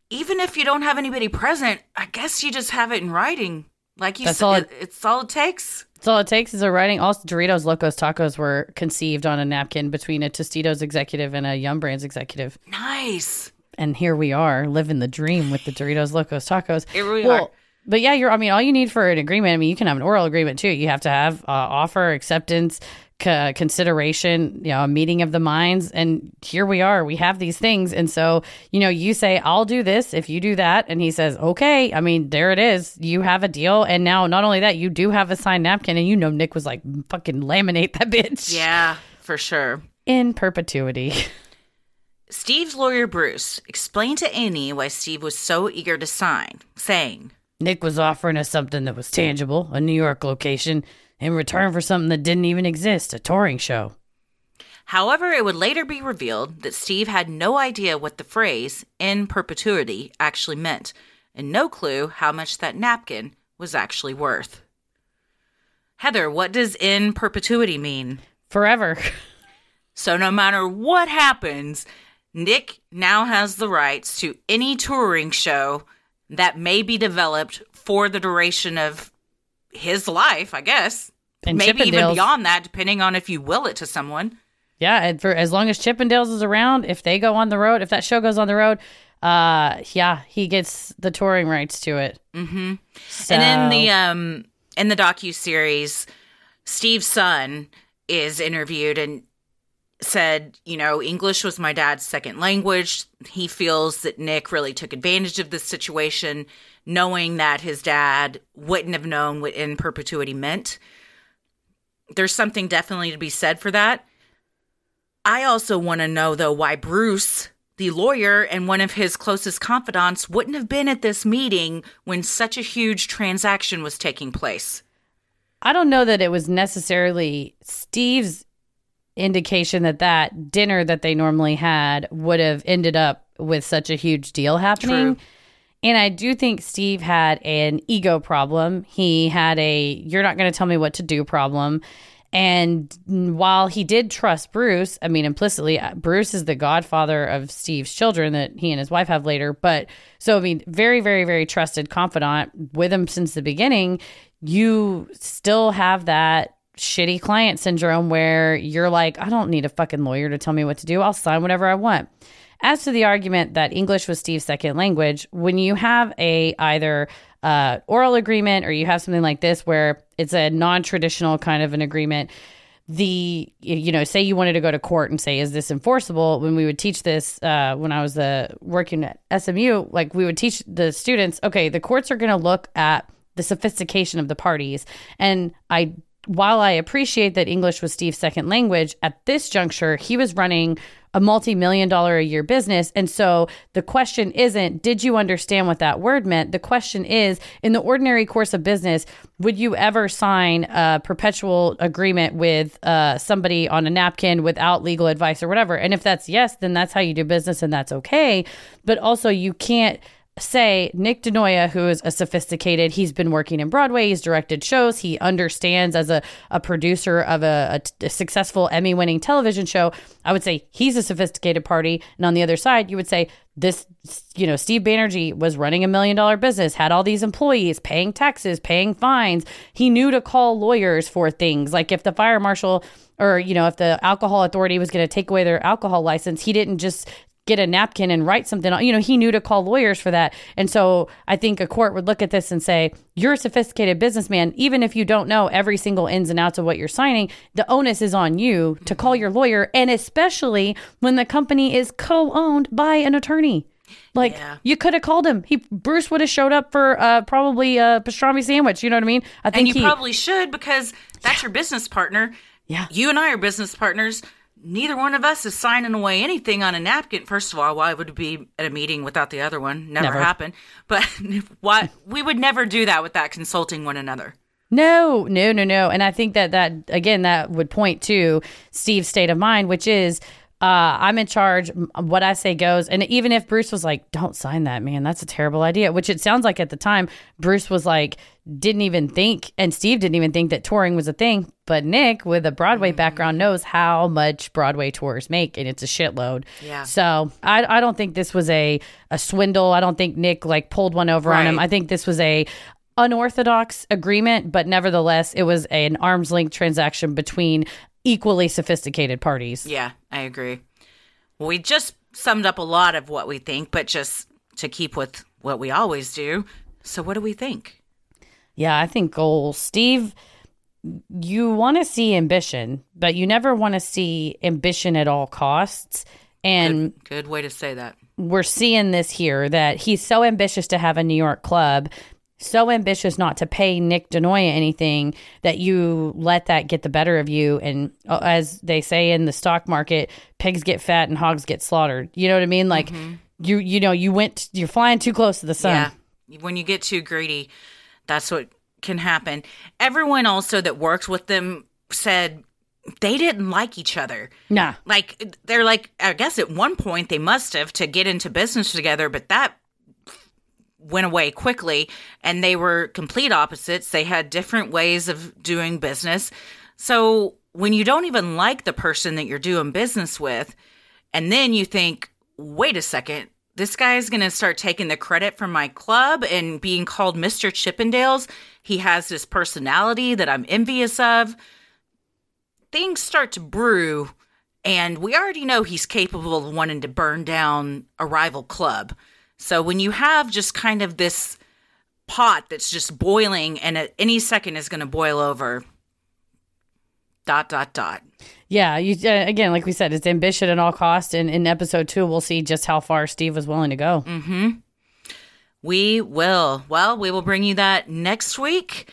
even if you don't have anybody present, I guess you just have it in writing. Like you That's said, all it, it- it's all it takes. That's all it takes is a writing. All Doritos Locos Tacos were conceived on a napkin between a Tostitos executive and a Yum Brands executive. Nice. And here we are living the dream with the Doritos Locos Tacos. Here we are. But yeah, you're, I mean, all you need for an agreement, I mean, you can have an oral agreement too. You have to have uh, offer, acceptance, c- consideration, you know, a meeting of the minds. And here we are. We have these things. And so, you know, you say, I'll do this if you do that. And he says, okay. I mean, there it is. You have a deal. And now, not only that, you do have a signed napkin. And you know, Nick was like, fucking laminate that bitch. Yeah, for sure. In perpetuity. Steve's lawyer, Bruce, explained to Annie why Steve was so eager to sign, saying, Nick was offering us something that was tangible, a New York location, in return for something that didn't even exist, a touring show. However, it would later be revealed that Steve had no idea what the phrase in perpetuity actually meant, and no clue how much that napkin was actually worth. Heather, what does in perpetuity mean? Forever. So, no matter what happens, Nick now has the rights to any touring show that may be developed for the duration of his life, I guess. And Maybe even beyond that, depending on if you will it to someone. Yeah, and for as long as Chippendales is around, if they go on the road, if that show goes on the road, uh, yeah, he gets the touring rights to it. Mm-hmm. And in the um in the docu series, Steve's son is interviewed and said, you know, English was my dad's second language. He feels that Nick really took advantage of this situation, knowing that his dad wouldn't have known what in perpetuity meant. There's something definitely to be said for that. I also want to know, though, why Bruce, the lawyer and one of his closest confidants, wouldn't have been at this meeting when such a huge transaction was taking place. I don't know that it was necessarily Steve's indication that that dinner that they normally had would have ended up with such a huge deal happening. True. And I do think Steve had an ego problem. He had a you're not going to tell me what to do problem. And while he did trust Bruce, I mean, implicitly, uh, Bruce is the godfather of Steve's children that he and his wife have later. But so, I mean, very, very, very trusted confidant with him since the beginning. You still have that shitty client syndrome where you're like, I don't need a fucking lawyer to tell me what to do. I'll sign whatever I want. As to the argument that English was Steve's second language, when you have a either uh, oral agreement or you have something like this where it's a non-traditional kind of an agreement, the you know say you wanted to go to court and say is this enforceable? When we would teach this uh, when i was uh, working at smu like we would teach the students okay the courts are going to look at the sophistication of the parties. And i while i appreciate that english was steve's second language at this juncture he was running a multi-million dollar a year business. And so the question isn't did you understand what that word meant? The question is in the ordinary course of business would you ever sign a perpetual agreement with uh, somebody on a napkin without legal advice or whatever? And if that's yes then that's how you do business and that's okay. But also you can't say Nick Denoya, who is a sophisticated, he's been working in Broadway, he's directed shows, he understands as a, a producer of a successful Emmy winning television show. I would say he's a sophisticated party. And on the other side, you would say this, you know, Steve Banerjee was running a million dollar business, had all these employees paying taxes, paying fines. He knew to call lawyers for things. Like if the fire marshal or, you know, if the alcohol authority was going to take away their alcohol license, he didn't just get a napkin and write something on- you know he knew to call lawyers for that and so i think a court would look at this and say you're a sophisticated businessman even if you don't know every single ins and outs of what you're signing the onus is on you to call your lawyer and especially when the company is co-owned by an attorney like Yeah. you could have called him he bruce would have showed up for uh, probably a pastrami sandwich you know what i mean i think And you he probably should because that's your business partner. Yeah. You and I are business partners. Neither one of us is signing away anything on a napkin. First of all, why would it be at a meeting without the other one? Never, Never. happened. But why we would never do that without consulting one another. No, no, no, no. And I think that that again that would point to Steve's state of mind, which is uh, I'm in charge. What I say goes. And even if Bruce was like, "Don't sign that, man. That's a terrible idea," which it sounds like at the time Bruce was like, didn't even think, and Steve didn't even think that touring was a thing. But Nick, with a Broadway mm-hmm. background, knows how much Broadway tours make, and it's a shitload. Yeah. So I, I don't think this was a a swindle. I don't think Nick like pulled one over on him. I think this was a unorthodox agreement, but nevertheless, it was an arm's length transaction between equally sophisticated parties. Yeah, I agree. We just summed up a lot of what we think, but just to keep with what we always do. So, what do we think? Yeah, I think goals. Steve, you want to see ambition, but you never want to see ambition at all costs. And Good, good way to say that. we're seeing this here that he's so ambitious to have a New York club, so ambitious not to pay Nick Denoya anything that you let that get the better of you. And uh, as they say in the stock market, pigs get fat and hogs get slaughtered. You know what I mean? Like you, you know, you went, you're flying too close to the sun. Yeah. When you get too greedy, that's what can happen. Everyone also that works with them said they didn't like each other. Nah. Like they're like I guess at one point they must have to get into business together, but that went away quickly and they were complete opposites. They had different ways of doing business. So when you don't even like the person that you're doing business with and then you think, "Wait a second, this guy is going to start taking the credit from my club and being called Mr. Chippendales. He has this personality that I'm envious of." things start to brew, and we already know he's capable of wanting to burn down a rival club. So when you have just kind of this pot that's just boiling and at any second is going to boil over, dot, dot, dot. Yeah, you uh, again, like we said, it's ambition at all cost. And in episode two, we'll see just how far Steve was willing to go. We will. Well, we will bring you that next week.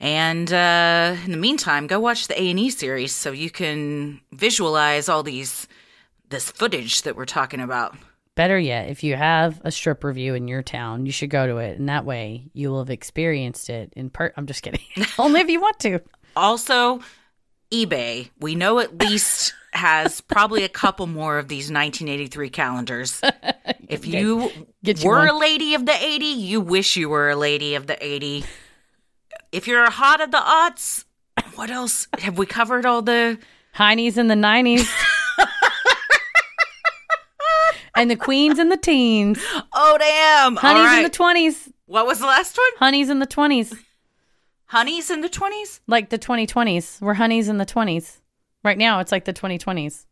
And uh, in the meantime, go watch the A and E series so you can visualize all these this footage that we're talking about. Better yet, if you have a strip revue in your town, you should go to it, and that way you will have experienced it in part. I'm just kidding. Only if you want to. Also, eBay, we know at least has probably a couple more of these 1983 calendars. If you Get you were one. a lady of the 80, you wish you were a lady of the 80. If you're a hot of the aughts, what else? Have we covered all the. Heinies in the 90s. and the queens in the teens. Oh, damn. Honeys right. in the 20s. what was the last one? Honeys in the 20s. Honeys in the 20s? Like the 2020s. We're honeys in the 20s. Right now, it's like the 2020s.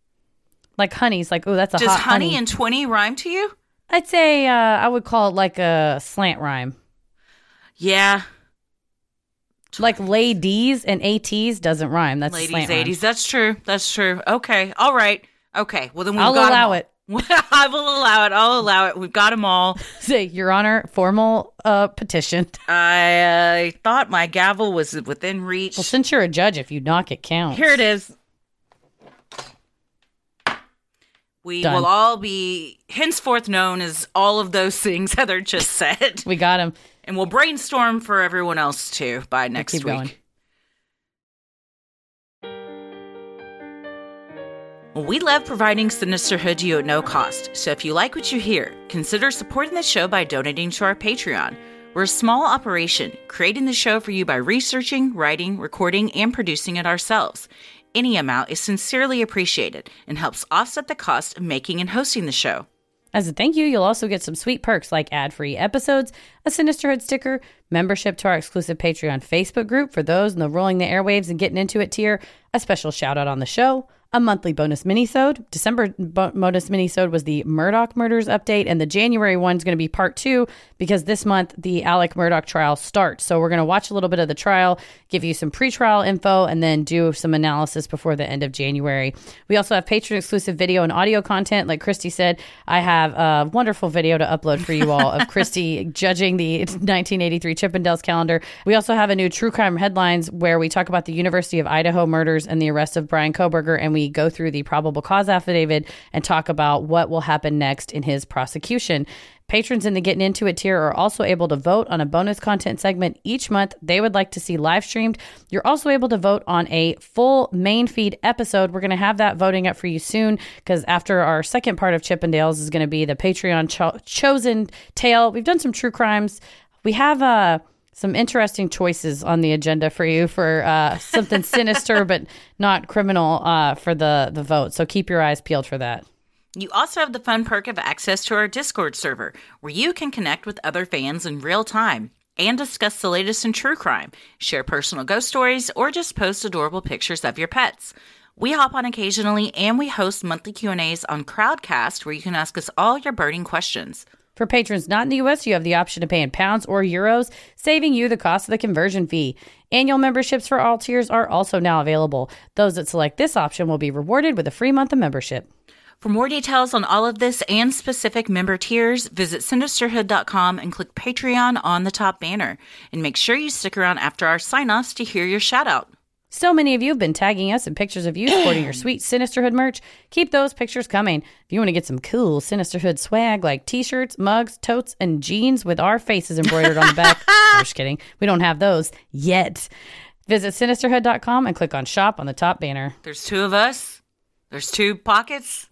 Like honeys. Like, oh, that's a Does hot honey, honey. and 20 rhyme to you? I'd say uh, I would call it like a slant rhyme. Yeah. Like ladies and ATs doesn't rhyme. That's Ladies, slant rhyme. 80s. That's true. That's true. Okay. All right. Okay. Well, then we've I'll got 'em allow all. it. I will allow it. I'll allow it. We've got them all. Say, Your Honor, formal uh, petition. I uh, thought my gavel was within reach. Well, since you're a judge, if you knock, it counts. Here it is. We Done. will all be henceforth known as all of those things Heather just said. We got him. and we'll brainstorm for everyone else too by next week. going. We love providing Sinisterhood to you at no cost, so if you like what you hear, consider supporting the show by donating to our Patreon. We're a small operation, creating the show for you by researching, writing, recording, and producing it ourselves. Any amount is sincerely appreciated and helps offset the cost of making and hosting the show. As a thank you, you'll also get some sweet perks like ad free episodes, a Sinisterhood sticker, membership to our exclusive Patreon Facebook group for those in the Rolling the Airwaves and Getting Into It tier, a special shout out on the show, a monthly bonus minisode. December bo- bonus minisode was the Murdaugh murders update, and the January one's going to be part two because this month the Alex Murdaugh trial starts. So we're going to watch a little bit of the trial, give you some pre-trial info, and then do some analysis before the end of January. We also have patron exclusive video and audio content. Like Christy said, I have a wonderful video to upload for you all of Christy judging the 1983 Chippendales calendar. We also have a new true crime headlines where we talk about the University of Idaho murders and the arrest of Bryan Kohberger, and we go through the probable cause affidavit and talk about what will happen next in his prosecution. Patrons in the Getting Into It tier are also able to vote on a bonus content segment each month they would like to see live streamed. You're also able to vote on a full main feed episode. We're going to have that voting up for you soon because after our second part of Chippendales is going to be the Patreon cho- chosen tale. We've done some true crimes. We have uh, some interesting choices on the agenda for you for uh, something sinister but not criminal uh, for the, the vote. So keep your eyes peeled for that. You also have the fun perk of access to our Discord server, where you can connect with other fans in real time. and discuss the latest in true crime, share personal ghost stories, or just post adorable pictures of your pets. We hop on occasionally and we host monthly Q&As on Crowdcast where you can ask us all your burning questions. For patrons not in the US, you have the option to pay in pounds or euros, saving you the cost of the conversion fee. Annual memberships for all tiers are also now available. Those that select this option will be rewarded with a free month of membership. For more details on all of this and specific member tiers, visit sinisterhood.com and click Patreon on the top banner. And make sure you stick around after our sign offs to hear your shout out. So many of you have been tagging us in pictures of you sporting your sweet Sinisterhood merch. Keep those pictures coming. If you want to get some cool Sinisterhood swag like t shirts, mugs, totes, and jeans with our faces embroidered on the back, I'm just kidding. We don't have those yet. Visit sinisterhood.com and click on shop on the top banner. There's two of us, there's two pockets.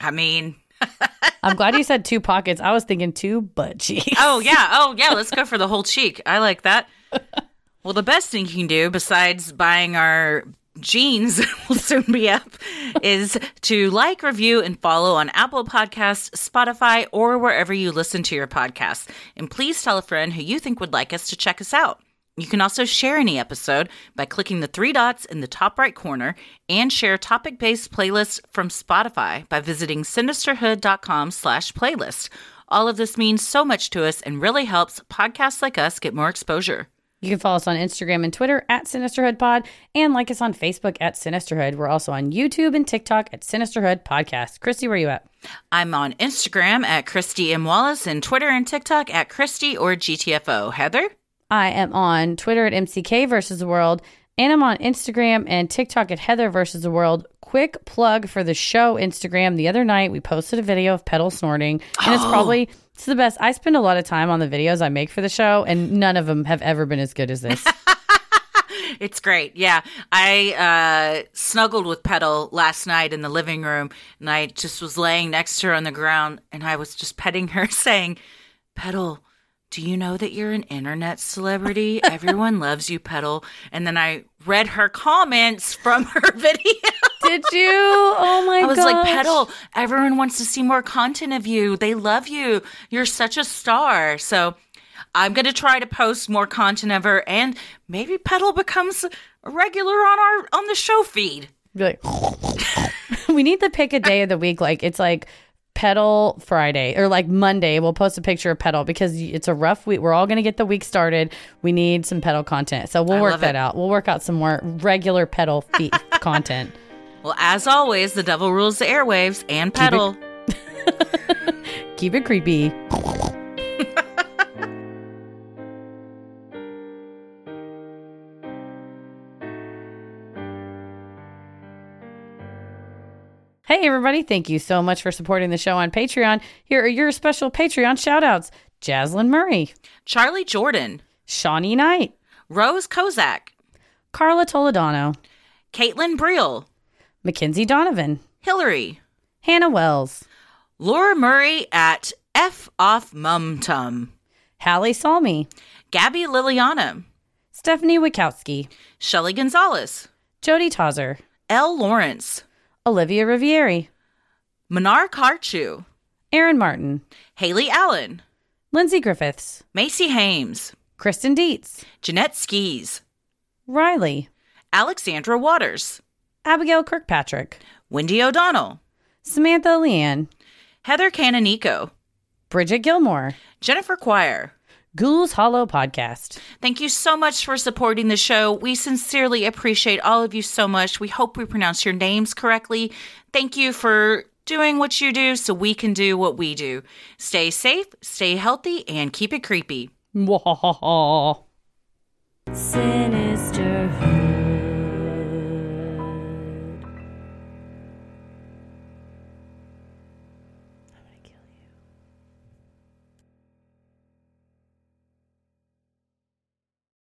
I mean, I'm glad you said two pockets. I was thinking two butt cheeks. oh, yeah. Oh, yeah. Let's go for the whole cheek. I like that. Well, the best thing you can do besides buying our jeans will soon be up is to like, review, and follow on Apple Podcasts, Spotify, or wherever you listen to your podcasts. And please tell a friend who you think would like us to check us out. You can also share any episode by clicking the three dots in the top right corner and share topic-based playlists from Spotify by visiting sinisterhood.com slash playlist. All of this means so much to us and really helps podcasts like us get more exposure. You can follow us on Instagram and Twitter at Sinisterhood Pod and like us on Facebook at Sinisterhood. We're also on YouTube and TikTok at Sinisterhood Podcast. Christy, where are you at? I'm on Instagram at Christy M. Wallace and Twitter and TikTok at Christy or GTFO. Heather? I am on Twitter at MCK versus the world, and I'm on Instagram and TikTok at Heather versus the world. Quick plug for the show Instagram. The other night we posted a video of Petal snorting, and it's oh. probably it's the best. I spend a lot of time on the videos I make for the show, and none of them have ever been as good as this. It's great. Yeah. I uh, snuggled with Petal last night in the living room, and I just was laying next to her on the ground, and I was just petting her, saying, Petal, do you know that you're an internet celebrity? Everyone loves you, Petal. And then I read her comments from her video. Did you? Oh my god! I was like, Petal, everyone wants to see more content of you. They love you. You're such a star. So I'm going to try to post more content of her, and maybe Petal becomes a regular on our on the show feed. Be like, we need to pick a day of the week. Like it's like Petal Friday or like Monday. We'll post a picture of Petal because it's a rough week. We're all going to get the week started. We need some Petal content, so we'll I work that it. out. We'll work out some more regular Petal feet content. Well, as always, the devil rules the airwaves and Petal. Keep it creepy. Hey, everybody. Thank you so much for supporting the show on Patreon. Here are your special Patreon shout outs Jaslyn Murray, Charlie Jordan, Shawnee Knight, Rose Kozak, Carla Toledano, Caitlin Briel, Mackenzie Donovan, Hillary, Hannah Wells, Laura Murray at F Off Mum Tum, Hallie Salmi, Gabby Liliana, Stephanie Wikowski, Shelly Gonzalez, Jody Tozer, L. Lawrence, Olivia Rivieri, Minar Karchu, Aaron Martin, Haley Allen, Lindsay Griffiths, Macy Hames, Kristen Dietz, Jeanette Skis, Riley, Alexandra Waters, Abigail Kirkpatrick, Wendy O'Donnell, Samantha Leanne, Heather Canonico, Bridget Gilmore, Jennifer Quire. Ghouls Hollow Podcast. Thank you so much for supporting the show. We sincerely appreciate all of you so much. We hope we pronounce your names correctly. Thank you for doing what you do so we can do what we do. Stay safe, stay healthy, and keep it creepy. Sinister